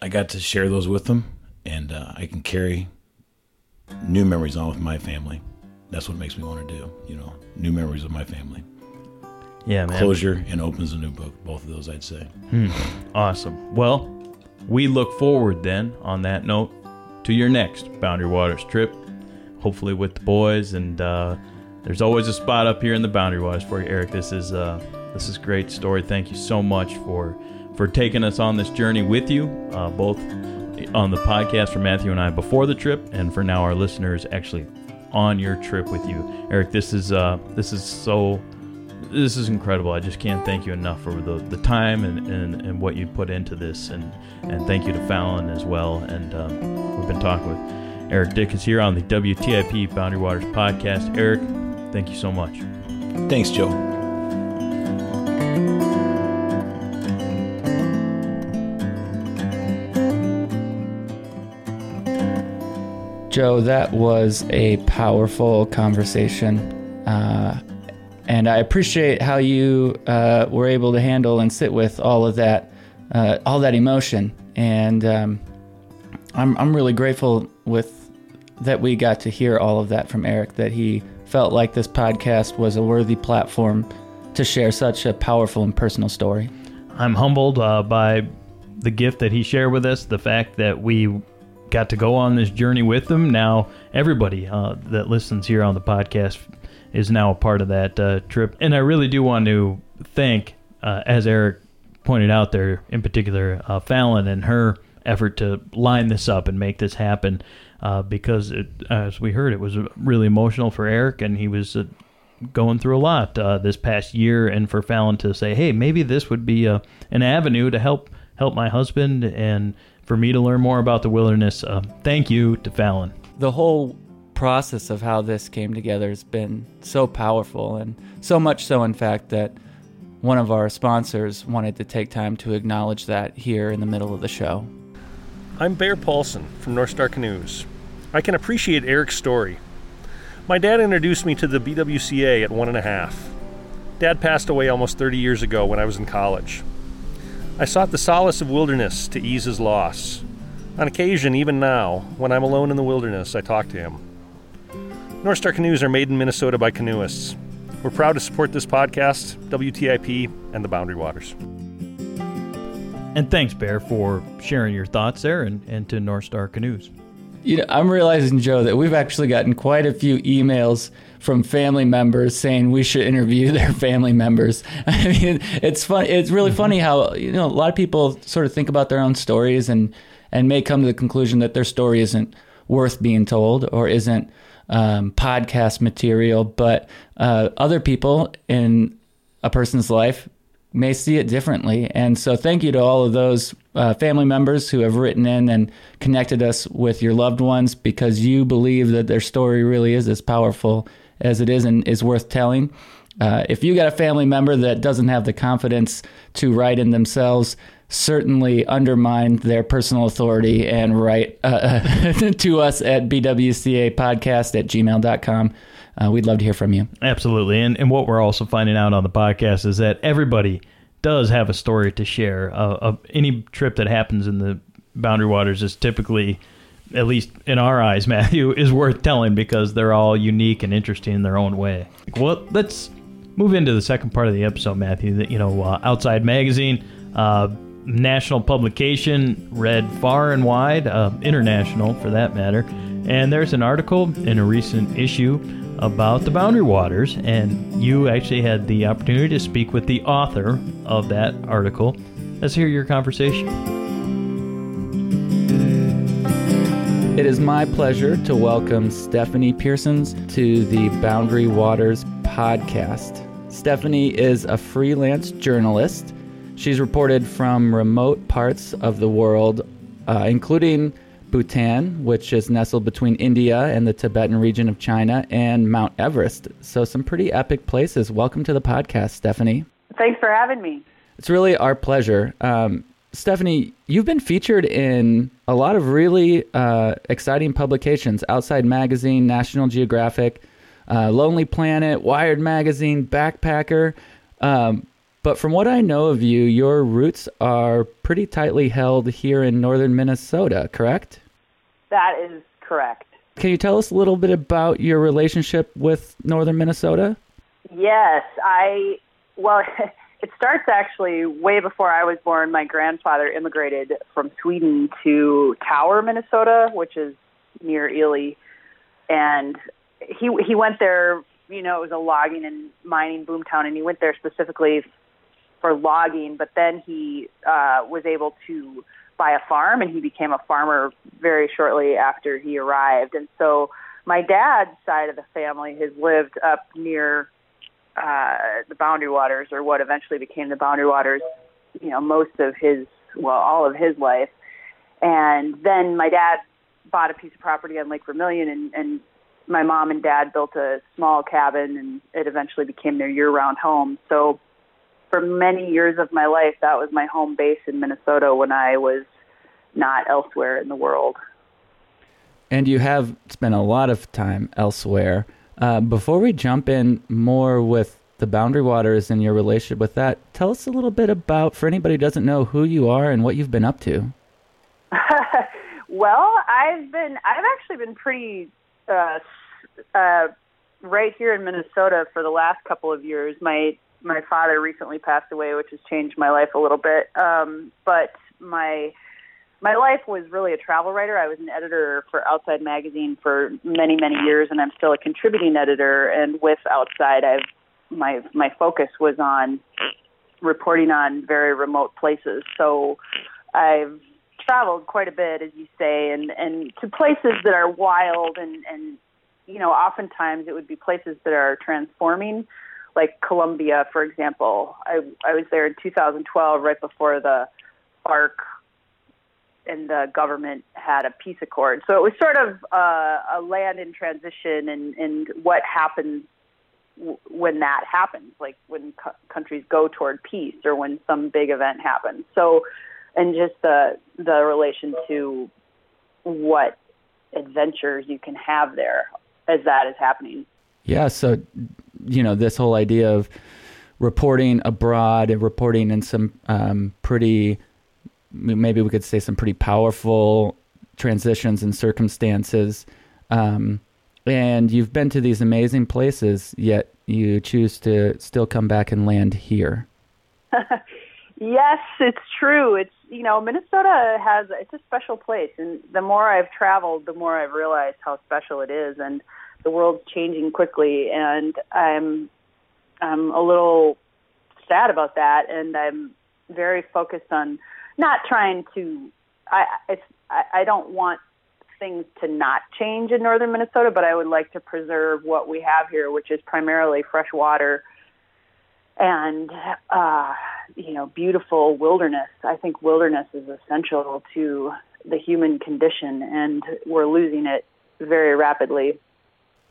I got to share those with them, and uh, I can carry new memories on with my family. That's what makes me want to do. You know, new memories of my family. Yeah, man. Closure and opens a new book. Both of those, I'd say. Hmm. Awesome. Well, we look forward then, on that note, to your next Boundary Waters trip. Hopefully with the boys, and uh, there's always a spot up here in the Boundary Waters for you, Eric. This is uh, this is great story. Thank you so much for for taking us on this journey with you, uh, both on the podcast for Matthew and I before the trip, and for now our listeners actually on your trip with you, Eric. This is uh, this is so this is incredible. I just can't thank you enough for the, the time and, and, and what you put into this. And, and thank you to Fallon as well. And um, we've been talking with Eric Dick is here on the WTIP Boundary Waters podcast. Eric, thank you so much. Thanks, Joe. Joe, that was a powerful conversation. Uh, and I appreciate how you uh, were able to handle and sit with all of that, uh, all that emotion. And um, I'm, I'm really grateful with that we got to hear all of that from Eric, that he felt like this podcast was a worthy platform to share such a powerful and personal story. I'm humbled uh, by the gift that he shared with us, the fact that we got to go on this journey with him. Now, everybody uh, that listens here on the podcast is now a part of that uh, trip. And I really do want to thank, uh, as Eric pointed out there, in particular, uh, Fallon and her effort to line this up and make this happen. Uh, because, it, as we heard, it was really emotional for Eric, and he was uh, going through a lot uh, this past year. And for Fallon to say, "Hey, maybe this would be a, an avenue to help help my husband and for me to learn more about the wilderness," thank you to Fallon. The whole process of how this came together has been so powerful, and so much so, in fact, that one of our sponsors wanted to take time to acknowledge that here in the middle of the show. I'm Bear Paulson from North Star Canoes. I can appreciate Eric's story. My dad introduced me to the BWCA at one and a half. Dad passed away almost 30 years ago when I was in college. I sought the solace of wilderness to ease his loss. On occasion, even now, when I'm alone in the wilderness, I talk to him. North Star Canoes are made in Minnesota by canoeists. We're proud to support this podcast, WTIP, and the Boundary Waters. And thanks, Bear, for sharing your thoughts there and, and to North Star Canoes. You know, I'm realizing, Joe, that we've actually gotten quite a few emails from family members saying we should interview their family members. I mean, it's fun. It's really funny how you know a lot of people sort of think about their own stories and and may come to the conclusion that their story isn't worth being told or isn't um, podcast material. But uh, other people in a person's life may see it differently. And so, thank you to all of those uh, family members who have written in and connected us with your loved ones because you believe that their story really is as powerful as it is and is worth telling. Uh, if you got a family member that doesn't have the confidence to write in themselves, certainly undermine their personal authority and write uh, to us at bwca podcast at gmail.com. Uh, we'd love to hear from you. Absolutely. And, and what we're also finding out on the podcast is that everybody does have a story to share. Uh, any trip that happens in the Boundary Waters is typically, at least in our eyes, Matthew, is worth telling because they're all unique and interesting in their own way. Well, let's move into the second part of the episode, Matthew. That you know, uh, Outside Magazine, uh, national publication, read far and wide, uh, international for that matter. And there's an article in a recent issue about the Boundary Waters, and you actually had the opportunity to speak with the author of that article. Let's hear your conversation. It is my pleasure to welcome Stephanie Pearsons to the Boundary Waters podcast. Stephanie is a freelance journalist. She's reported from remote parts of the world, uh, including Bhutan, which is nestled between India and the Tibetan region of China, and Mount Everest. So, some pretty epic places. Welcome to the podcast, Stephanie. Thanks for having me. It's really our pleasure. Um, Stephanie, you've been featured in a lot of really uh, exciting publications Outside Magazine, National Geographic, uh, Lonely Planet, Wired Magazine, Backpacker. Um, but from what I know of you, your roots are pretty tightly held here in northern Minnesota, correct? That is correct. Can you tell us a little bit about your relationship with northern Minnesota? Yes, I, well, It starts actually way before I was born. My grandfather immigrated from Sweden to Tower, Minnesota, which is near Ely, and he he went there. You know, it was a logging and mining boomtown, and he went there specifically for logging. But then he uh, was able to buy a farm, and he became a farmer very shortly after he arrived. And so, my dad's side of the family has lived up near uh, the Boundary Waters, or what eventually became the Boundary Waters, you know, most of his, well, all of his life. And then my dad bought a piece of property on Lake Vermilion, and, and my mom and dad built a small cabin, and it eventually became their year-round home. So for many years of my life, that was my home base in Minnesota when I was not elsewhere in the world. And you have spent a lot of time elsewhere. Uh, before we jump in more with the Boundary Waters and your relationship with that, tell us a little bit about, for anybody who doesn't know who you are and what you've been up to. well, I've been, I've actually been pretty uh, uh, right here in Minnesota for the last couple of years. My my father recently passed away, which has changed my life a little bit. Um, but my my life was really a travel writer. I was an editor for Outside Magazine for many, many years, and I'm still a contributing editor. And with Outside, I've my my focus was on reporting on very remote places. So I've traveled quite a bit, as you say, and and to places that are wild and and you know, oftentimes it would be places that are transforming, like Colombia, for example. I I was there in 2012, right before the FARC and the government had a peace accord. So it was sort of uh, a land in transition, and and what happens when that happens, like when co- countries go toward peace or when some big event happens. So, and just the the relation to what adventures you can have there as that is happening. Yeah. So, you know, this whole idea of reporting abroad and reporting in some um, pretty maybe we could say some pretty powerful transitions and circumstances. Um, and you've been to these amazing places, yet you choose to still come back and land here. yes, it's true. It's you know Minnesota has it's a special place, and the more I've traveled, the more I've realized how special it is, and the world's changing quickly, and I'm I'm a little sad about that, and I'm very focused on not trying to. I it's, I, I don't want things to not change in northern Minnesota, but I would like to preserve what we have here, which is primarily fresh water and uh, you know beautiful wilderness. I think wilderness is essential to the human condition, and we're losing it very rapidly.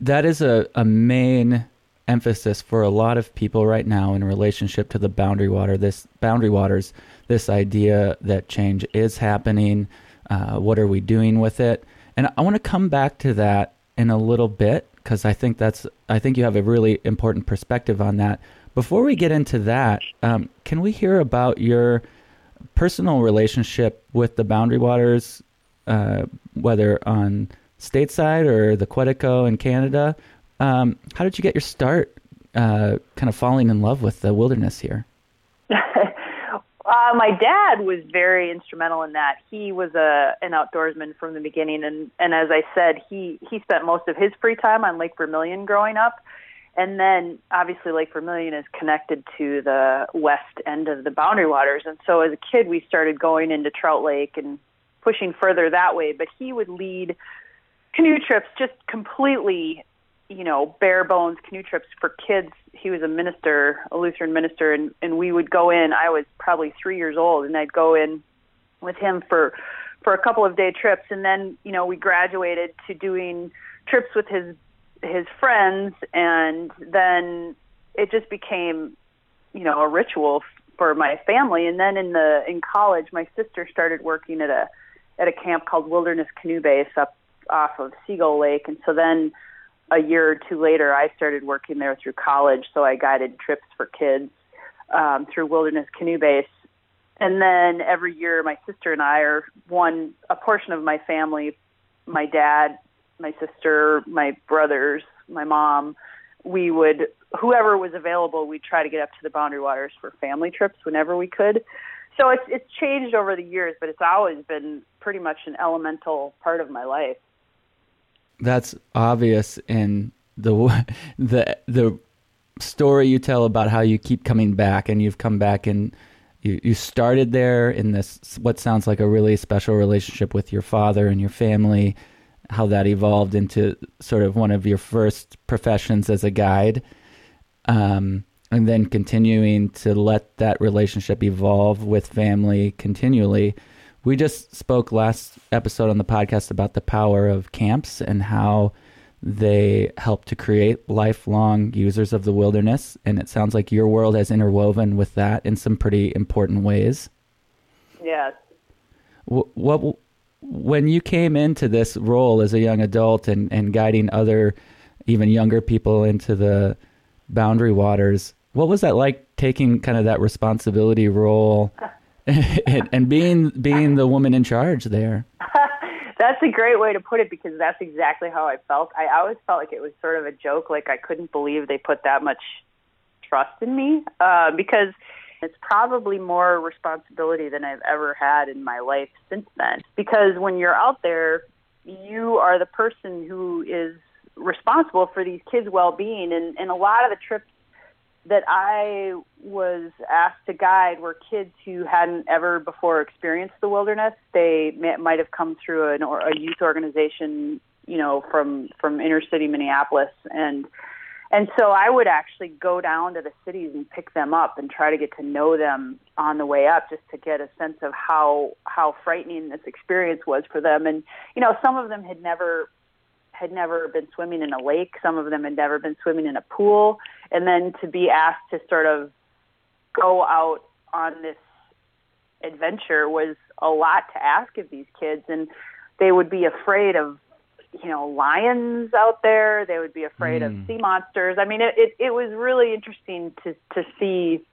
That is a, a main emphasis for a lot of people right now in relationship to the boundary water. This boundary waters, this idea that change is happening. Uh, what are we doing with it? And I want to come back to that in a little bit because I think that's I think you have a really important perspective on that. Before we get into that, um, can we hear about your personal relationship with the boundary waters, uh, whether on stateside or the Quetico in Canada? Um, how did you get your start uh, kind of falling in love with the wilderness here? uh, my dad was very instrumental in that. He was a an outdoorsman from the beginning, and and as I said, he he spent most of his free time on Lake Vermilion growing up, and then obviously Lake Vermilion is connected to the west end of the Boundary Waters, and so as a kid we started going into Trout Lake and pushing further that way. But he would lead canoe trips just completely you know, bare bones canoe trips for kids. He was a minister, a Lutheran minister, and and we would go in. I was probably three years old, and I'd go in with him for for a couple of day trips, and then you know we graduated to doing trips with his his friends, and then it just became you know a ritual for my family. And then in the in college, my sister started working at a at a camp called Wilderness Canoe Base up off of Seagull Lake, and so then a year or two later, I started working there through college. So I guided trips for kids um, through Wilderness Canoe Base. And then every year, my sister and I are one a portion of my family, my dad, my sister, my brothers, my mom. We would whoever was available, we'd try to get up to the Boundary Waters for family trips whenever we could. So it's it's changed over the years, but it's always been pretty much an elemental part of my life that's obvious in the the the story you tell about how you keep coming back and you've come back and you, you started there in this what sounds like a really special relationship with your father and your family how that evolved into sort of one of your first professions as a guide um, and then continuing to let that relationship evolve with family continually we just spoke last episode on the podcast about the power of camps and how they help to create lifelong users of the wilderness. And it sounds like your world has interwoven with that in some pretty important ways. Yes. What, what when you came into this role as a young adult and, and guiding other, even younger people into the boundary waters, what was that like taking kind of that responsibility role and, being being the woman in charge there. that's a great way to put it because that's exactly how I felt. I always felt like it was sort of a joke. Like I couldn't believe they put that much trust in me uh, because it's probably more responsibility than I've ever had in my life since then. Because when you're out there, you are the person who is responsible for these kids' well-being, and and a lot of the trips that I was asked to guide were kids who hadn't ever before experienced the wilderness. They may, might have come through an, or a youth organization, you know, from from inner city Minneapolis, and and so I would actually go down to the cities and pick them up and try to get to know them on the way up, just to get a sense of how how frightening this experience was for them. And you know, some of them had never had never been swimming in a lake. Some of them had never been swimming in a pool. And then to be asked to sort of go out on this adventure was a lot to ask of these kids. And they would be afraid of, you know, lions out there. They would be afraid mm. of sea monsters. I mean, it, it, it was really interesting to, to see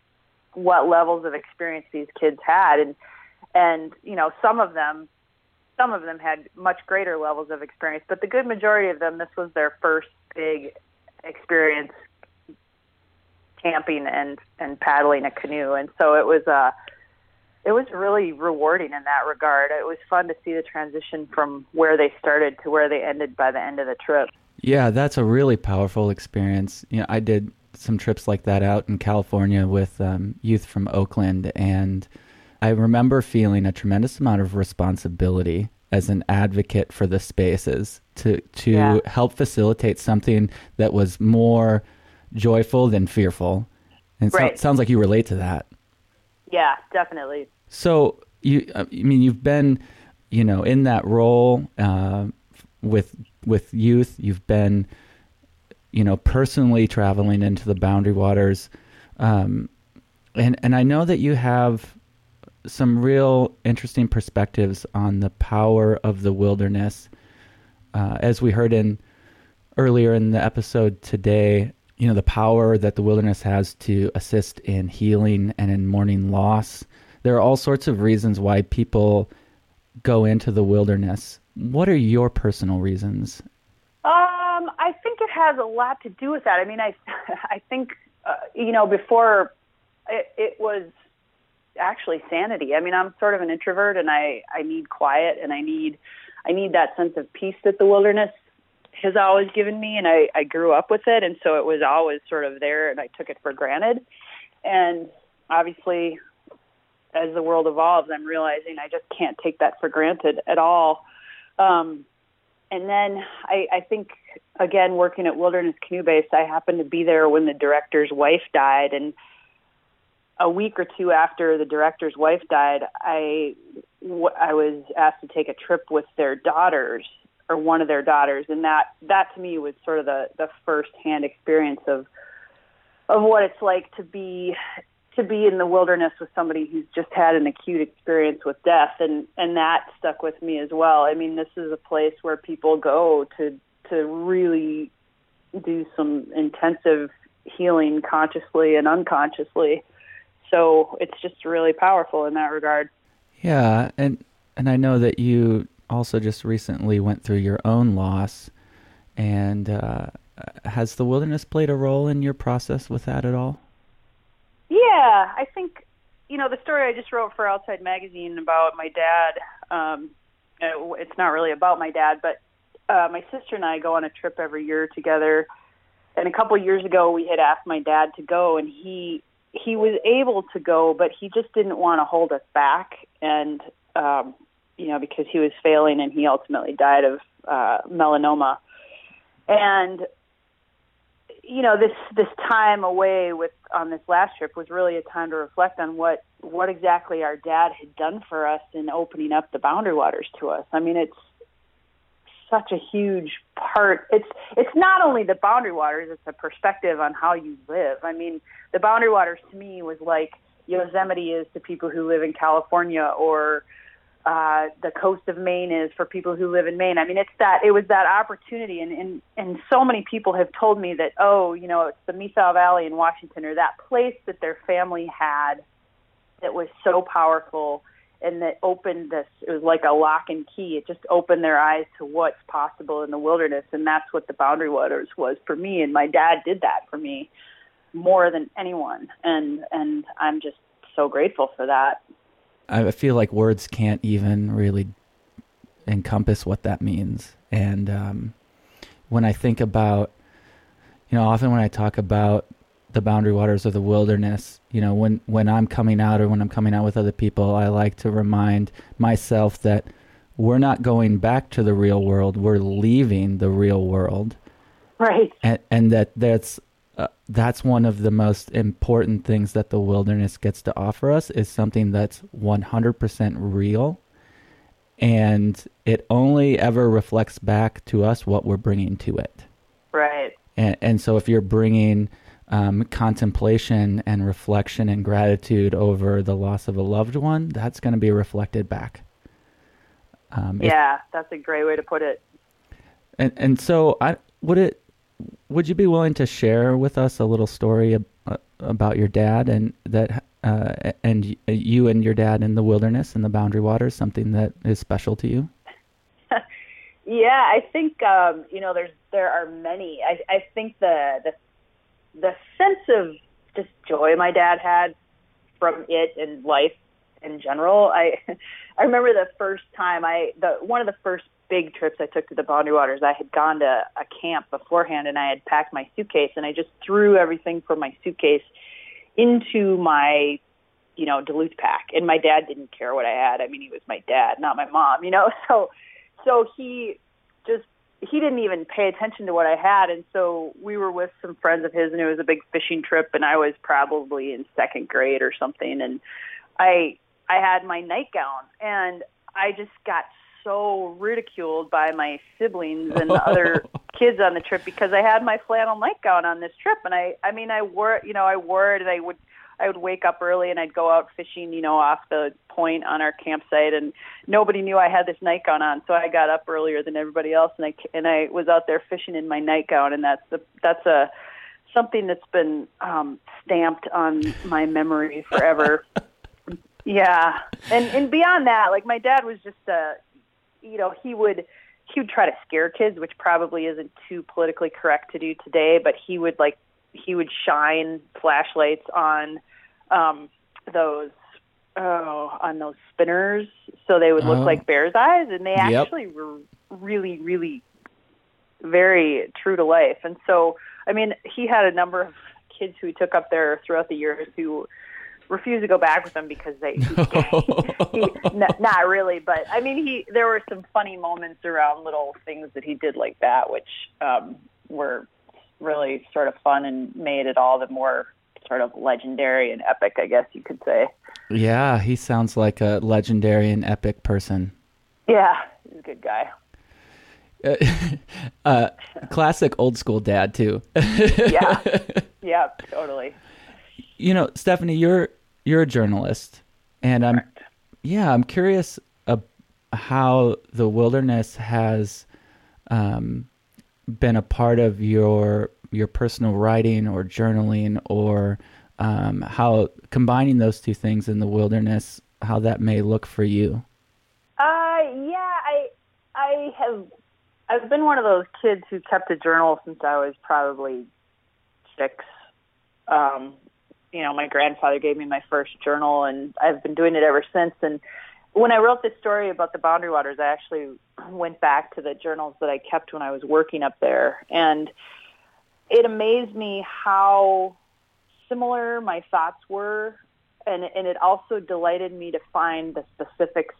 what levels of experience these kids had. And, and, you know, some of them some of them had much greater levels of experience, but the good majority of them, this was their first big experience camping and and paddling a canoe, and so it was uh it was really rewarding in that regard. It was fun to see the transition from where they started to where they ended by the end of the trip. Yeah, that's a really powerful experience. You know, I did some trips like that out in California with um, youth from Oakland, and I remember feeling a tremendous amount of responsibility as an advocate for the spaces to to yeah. help facilitate something that was more joyful than fearful. And right. so, sounds like you relate to that. Yeah, definitely. So you, I mean, you've been, you know, in that role uh, with with youth. You've been, you know, personally traveling into the boundary waters, um, and and I know that you have some real interesting perspectives on the power of the wilderness. Uh, as we heard in earlier in the episode today, you know, the power that the wilderness has to assist in healing and in mourning loss. There are all sorts of reasons why people go into the wilderness. What are your personal reasons? Um, I think it has a lot to do with that. I mean, I, I think, uh, you know, before it, it was actually sanity. I mean, I'm sort of an introvert and I I need quiet and I need I need that sense of peace that the wilderness has always given me and I I grew up with it and so it was always sort of there and I took it for granted. And obviously as the world evolves, I'm realizing I just can't take that for granted at all. Um and then I, I think again working at Wilderness Canoe Base, I happened to be there when the director's wife died, and a week or two after the director's wife died, I was asked to take a trip with their daughters or one of their daughters, and that that to me was sort of the the first hand experience of of what it's like to be to be in the wilderness with somebody who's just had an acute experience with death and and that stuck with me as well. I mean this is a place where people go to to really do some intensive healing consciously and unconsciously so it's just really powerful in that regard Yeah, and and I know that you also just recently went through your own loss, and uh, has the wilderness played a role in your process with that at all? Yeah, I think you know the story I just wrote for Outside Magazine about my dad. Um, it's not really about my dad, but uh, my sister and I go on a trip every year together. And a couple years ago, we had asked my dad to go, and he he was able to go, but he just didn't want to hold us back. And um, you know, because he was failing, and he ultimately died of uh, melanoma. And you know this this time away with on this last trip was really a time to reflect on what what exactly our dad had done for us in opening up the boundary waters to us. I mean, it's such a huge part. It's it's not only the boundary waters; it's a perspective on how you live. I mean, the boundary waters to me was like Yosemite is to people who live in California, or uh, the coast of Maine is for people who live in Maine. I mean, it's that it was that opportunity, and and and so many people have told me that oh, you know, it's the Methow Valley in Washington, or that place that their family had that was so powerful and that opened this it was like a lock and key it just opened their eyes to what's possible in the wilderness and that's what the boundary waters was for me and my dad did that for me more than anyone and and i'm just so grateful for that I feel like words can't even really encompass what that means. And um, when I think about, you know, often when I talk about the boundary waters of the wilderness, you know, when when I'm coming out or when I'm coming out with other people, I like to remind myself that we're not going back to the real world; we're leaving the real world, right. And and that that's uh, that's one of the most important things that the wilderness gets to offer us is something that's 100% real. And it only ever reflects back to us what we're bringing to it. Right. And, and so if you're bringing um, contemplation and reflection and gratitude over the loss of a loved one that's going to be reflected back um, if- yeah that's a great way to put it and and so I would it would you be willing to share with us a little story ab- uh, about your dad and that uh, and you and your dad in the wilderness and the boundary waters something that is special to you? Yeah, I think um, you know there's there are many. I, I think the the the sense of just joy my dad had from it and life in general. I I remember the first time I the one of the first big trips I took to the Boundary Waters. I had gone to a camp beforehand and I had packed my suitcase and I just threw everything from my suitcase into my you know Duluth pack and my dad didn't care what I had. I mean he was my dad, not my mom, you know. So so he he didn't even pay attention to what I had. And so we were with some friends of his and it was a big fishing trip and I was probably in second grade or something. And I I had my nightgown and I just got so ridiculed by my siblings and the other kids on the trip because I had my flannel nightgown on this trip. And I I mean I wore you know, I wore it and I would I would wake up early and I'd go out fishing, you know, off the point on our campsite and nobody knew I had this nightgown on. So I got up earlier than everybody else and I and I was out there fishing in my nightgown and that's the that's a something that's been um stamped on my memory forever. yeah. And and beyond that, like my dad was just uh you know, he would he would try to scare kids, which probably isn't too politically correct to do today, but he would like he would shine flashlights on um those oh on those spinners so they would look Oh. like bear's eyes and they Yep. actually were really really very true to life and so i mean he had a number of kids who he took up there throughout the years who refused to go back with him because they he, n- not really, but I mean he there were some funny moments around little things that he did like that, which um, were really sort of fun and made it all the more sort of legendary and epic, I guess you could say. Yeah, he sounds like a legendary and epic person. Yeah, he's a good guy. Uh, uh, classic old school dad too. yeah, yeah, totally. You know, Stephanie, you're you're a journalist, and I'm yeah, I'm curious uh, how the wilderness has um, been a part of your your personal writing or journaling, or um, how combining those two things in the wilderness, how that may look for you. Uh, yeah, I I have I've been one of those kids who kept a journal since I was probably six. Um, you know, my grandfather gave me my first journal, and I've been doing it ever since. And when I wrote this story about the Boundary Waters, I actually went back to the journals that I kept when I was working up there, and it amazed me how similar my thoughts were, and and it also delighted me to find the specifics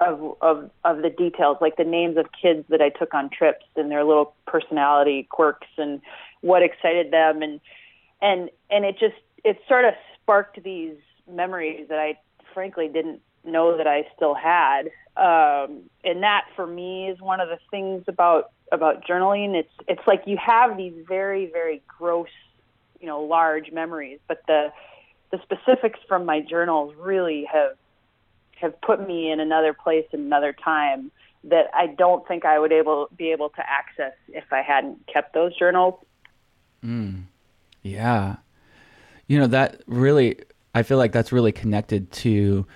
of of of the details, like the names of kids that I took on trips and their little personality quirks and what excited them, and and and it just it sort of sparked these memories that I frankly didn't know that I still had. Um, and that for me is one of the things about about journaling. It's it's like you have these very very gross, you know, large memories, but the the specifics from my journals really have have put me in another place in another time that I don't think I would able be able to access if I hadn't kept those journals. Mm. Yeah. You know, that really, I feel like that's really connected to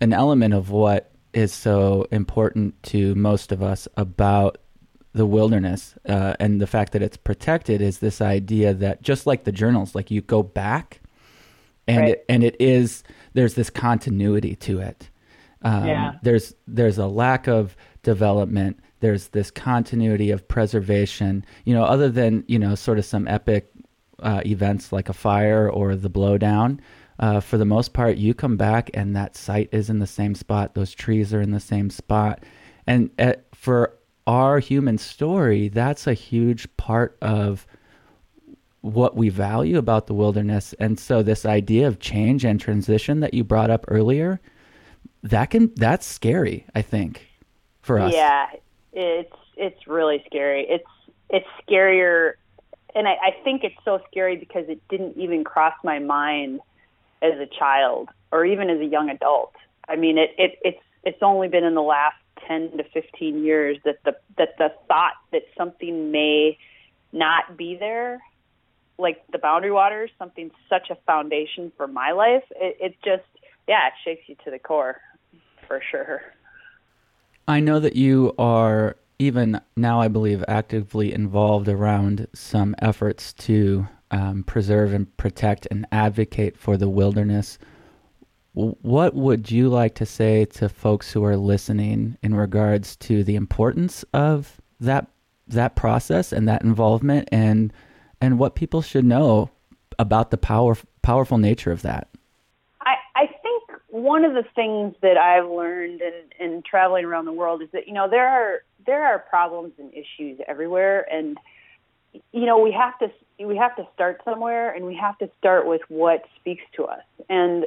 an element of what is so important to most of us about the wilderness uh, and the fact that it's protected is this idea that just like the journals, like you go back and Right. it, and it is there's this continuity to it. Um, Yeah. There's there's a lack of development. There's this continuity of preservation. You know, other than you know, sort of some epic uh, events like a fire or the blowdown. Uh, for the most part, you come back and that site is in the same spot. Those trees are in the same spot, and uh, for our human story, that's a huge part of what we value about the wilderness. And so, this idea of change and transition that you brought up earlier, that can that's scary. I think for us. Yeah, it's it's really scary. It's it's scarier, and I, I think it's so scary because it didn't even cross my mind as a child or even as a young adult. I mean, it, it it's it's only been in the last ten to fifteen years that the that the thought that something may not be there, like the Boundary Waters, something such a foundation for my life. It, it just yeah, it shakes you to the core, for sure. I know that you are even now, I believe, actively involved around some efforts to um, preserve and protect and advocate for the wilderness. What would you like to say to folks who are listening in regards to the importance of that that process and that involvement, and and what people should know about the power powerful nature of that? I, I think one of the things that I've learned in, in traveling around the world is that you know there are there are problems and issues everywhere, and you know we have to we have to start somewhere, and we have to start with what speaks to us, and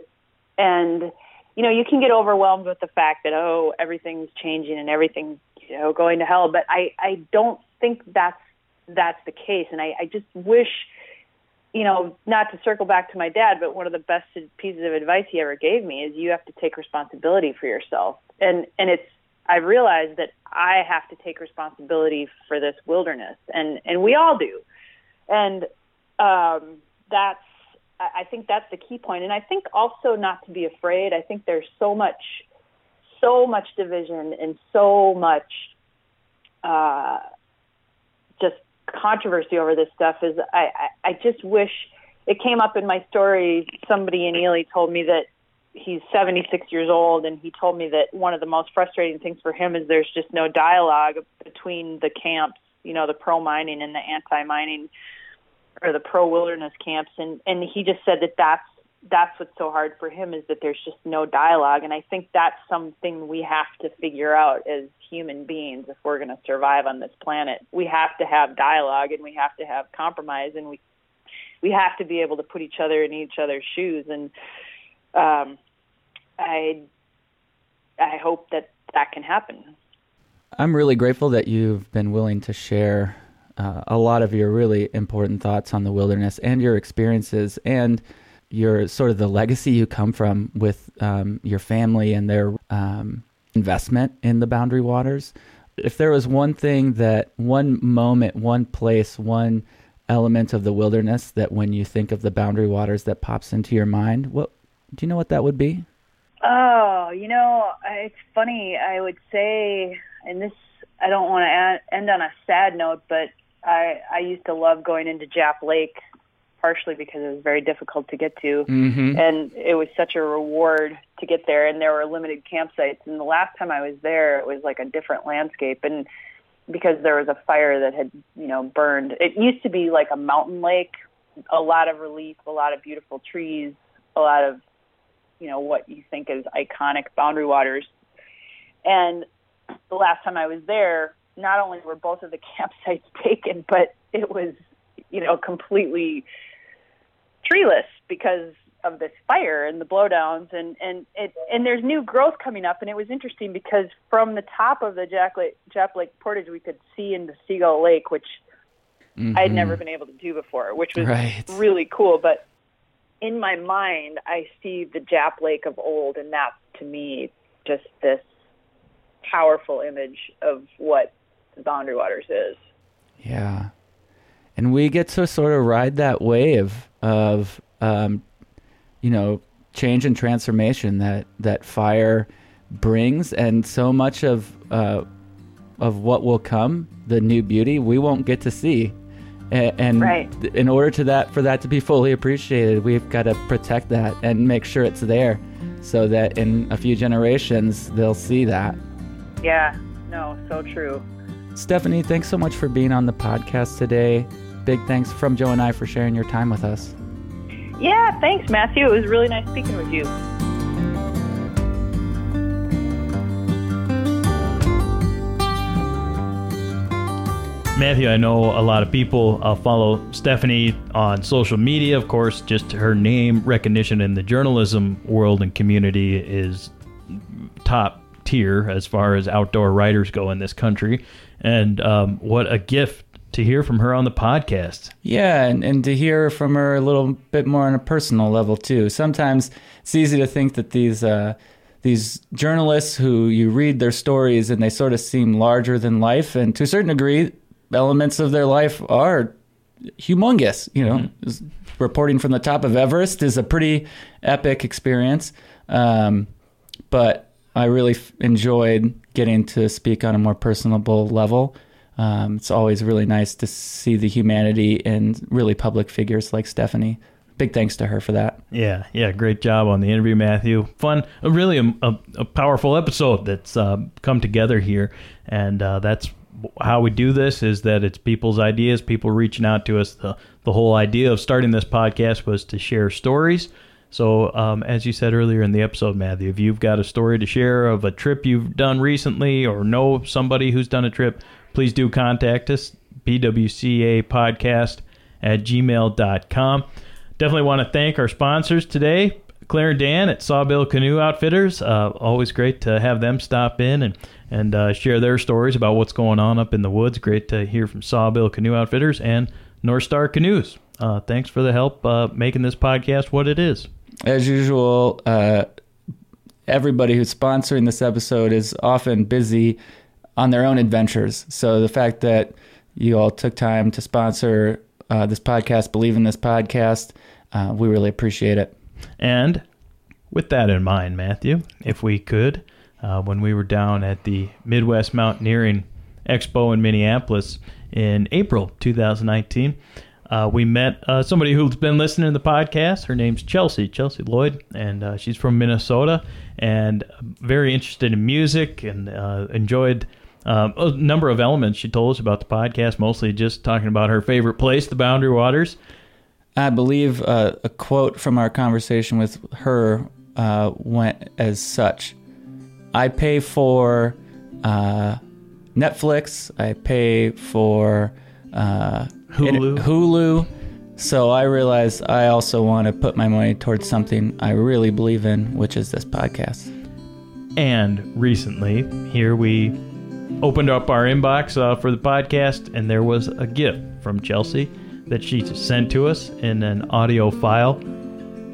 and you know you can get overwhelmed with the fact that oh everything's changing and everything's you know going to hell, but I I don't think that's that's the case, and I, I just wish you know, not to circle back to my dad, but one of the best pieces of advice he ever gave me is you have to take responsibility for yourself. And and it's I realized that I have to take responsibility for this wilderness, and and we all do. And um, that's I think that's the key point. And I think also not to be afraid. I think there's so much so much division and so much uh, just controversy over this stuff is I, I, I just wish it came up in my story. Somebody in Ely told me that he's 76 years old, and he told me that one of the most frustrating things for him is there's just no dialogue between the camps, you know, the pro mining and the anti mining or the pro wilderness camps, and and he just said that that's that's what's so hard for him is that there's just no dialogue and i think that's something we have to figure out as human beings if we're going to survive on this planet. We have to have dialogue and we have to have compromise and we we have to be able to put each other in each other's shoes and um i i hope that that can happen. I'm really grateful that you've been willing to share uh, a lot of your really important thoughts on the wilderness and your experiences and your sort of the legacy you come from with um, your family and their um, investment in the boundary waters. If there was one thing that, one moment, one place, one element of the wilderness that when you think of the boundary waters that pops into your mind, what do you know what that would be? Oh, you know, it's funny. I would say, and this, I don't want to end on a sad note, but I I used to love going into Jap Lake, partially because it was very difficult to get to, Mhm. and it was such a reward to get there. And there were limited campsites. And the last time I was there, it was like a different landscape, and because there was a fire that had you know burned. It used to be like a mountain lake, a lot of relief, a lot of beautiful trees, a lot of you know what you think is iconic boundary waters. And the last time I was there, not only were both of the campsites taken, but it was you know completely treeless because of this fire and the blowdowns. And and it and there's new growth coming up. And it was interesting because from the top of the Jack Lake, Jap Lake Portage we could see into Seagull Lake which I had never mm-hmm. been able to do before which was Right. really cool. But in my mind I see the Jap Lake of old and that's to me just this powerful image of what Boundary Waters is Yeah. And we get to sort of ride that wave of, um, you know, change and transformation that, that fire brings. And so much of, uh, of what will come, the new beauty, we won't get to see. A- And Right. in order to that, for that to be fully appreciated, we've got to protect that and make sure it's there so that in a few generations, they'll see that. yeah no so true Stephanie, thanks so much for being on the podcast today. Big thanks from Joe and I for sharing your time with us. Yeah, thanks, Matthew. It was really nice speaking with you. Matthew, I know a lot of people uh, follow Stephanie on social media. Of course, just her name recognition in the journalism world and community is top tier as far as outdoor writers go in this country. And um, what a gift to hear from her on the podcast. Yeah, and, and to hear from her a little bit more on a personal level too. Sometimes it's easy to think that these uh, these journalists who you read their stories and they sort of seem larger than life, and to a certain degree, elements of their life are humongous. You know, s- reporting from the top of Everest is a pretty epic experience. Um, but I really f- enjoyed getting to speak on a more personable level. Um, it's always really nice to see the humanity in really public figures like Stephanie. Big thanks to her for that. Yeah, yeah, great job on the interview, Matthew. Fun, really a, a, a powerful episode that's uh, come together here, and uh, that's how we do this. Is that it's people's ideas, people reaching out to us. The the whole idea of starting this podcast was to share stories. So, um, as you said earlier in the episode, Matthew, if you've got a story to share of a trip you've done recently or know somebody who's done a trip, please do contact us, BWCA podcast at gmail.com. Definitely want to thank our sponsors today, Clare and Dan at Sawbill Canoe Outfitters. Uh, always great to have them stop in and, and uh, share their stories about what's going on up in the woods. Great to hear from Sawbill Canoe Outfitters and North Star Canoes. Uh, thanks for the help uh, making this podcast what it is. As usual, uh, everybody who's sponsoring this episode is often busy on their own adventures. So the fact that you all took time to sponsor uh, this podcast, believe in this podcast, uh, we really appreciate it. And with that in mind, Matthew, if we could, uh, when we were down at the Midwest Mountaineering Expo in Minneapolis in April 2019, uh, we met uh, somebody who's been listening to the podcast. Her name's Chelsea, Chelsea Lloyd, and uh, she's from Minnesota and very interested in music and uh, enjoyed um, a number of elements she told us about the podcast, mostly just talking about her favorite place, the Boundary Waters. I believe uh, a quote from our conversation with her uh, went as such I pay for Netflix, I pay for Hulu. Hulu. So I realized I also want to put my money towards something I really believe in, which is this podcast. And recently, here we opened up our inbox uh, for the podcast, and there was a gift from Chelsea that she sent to us in an audio file.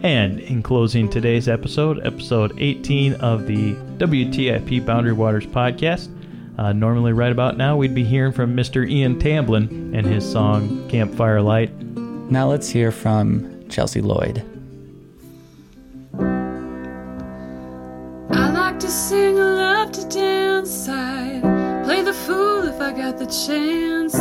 And in closing today's episode, episode 18 of the WTIP Boundary Waters podcast, uh, normally right about now we'd be hearing from Mr. Ian Tamblyn and his song Campfire Light. Now let's hear from Chelsea Lloyd. I like to sing, I love to dance. I'd play the fool if I got the chance.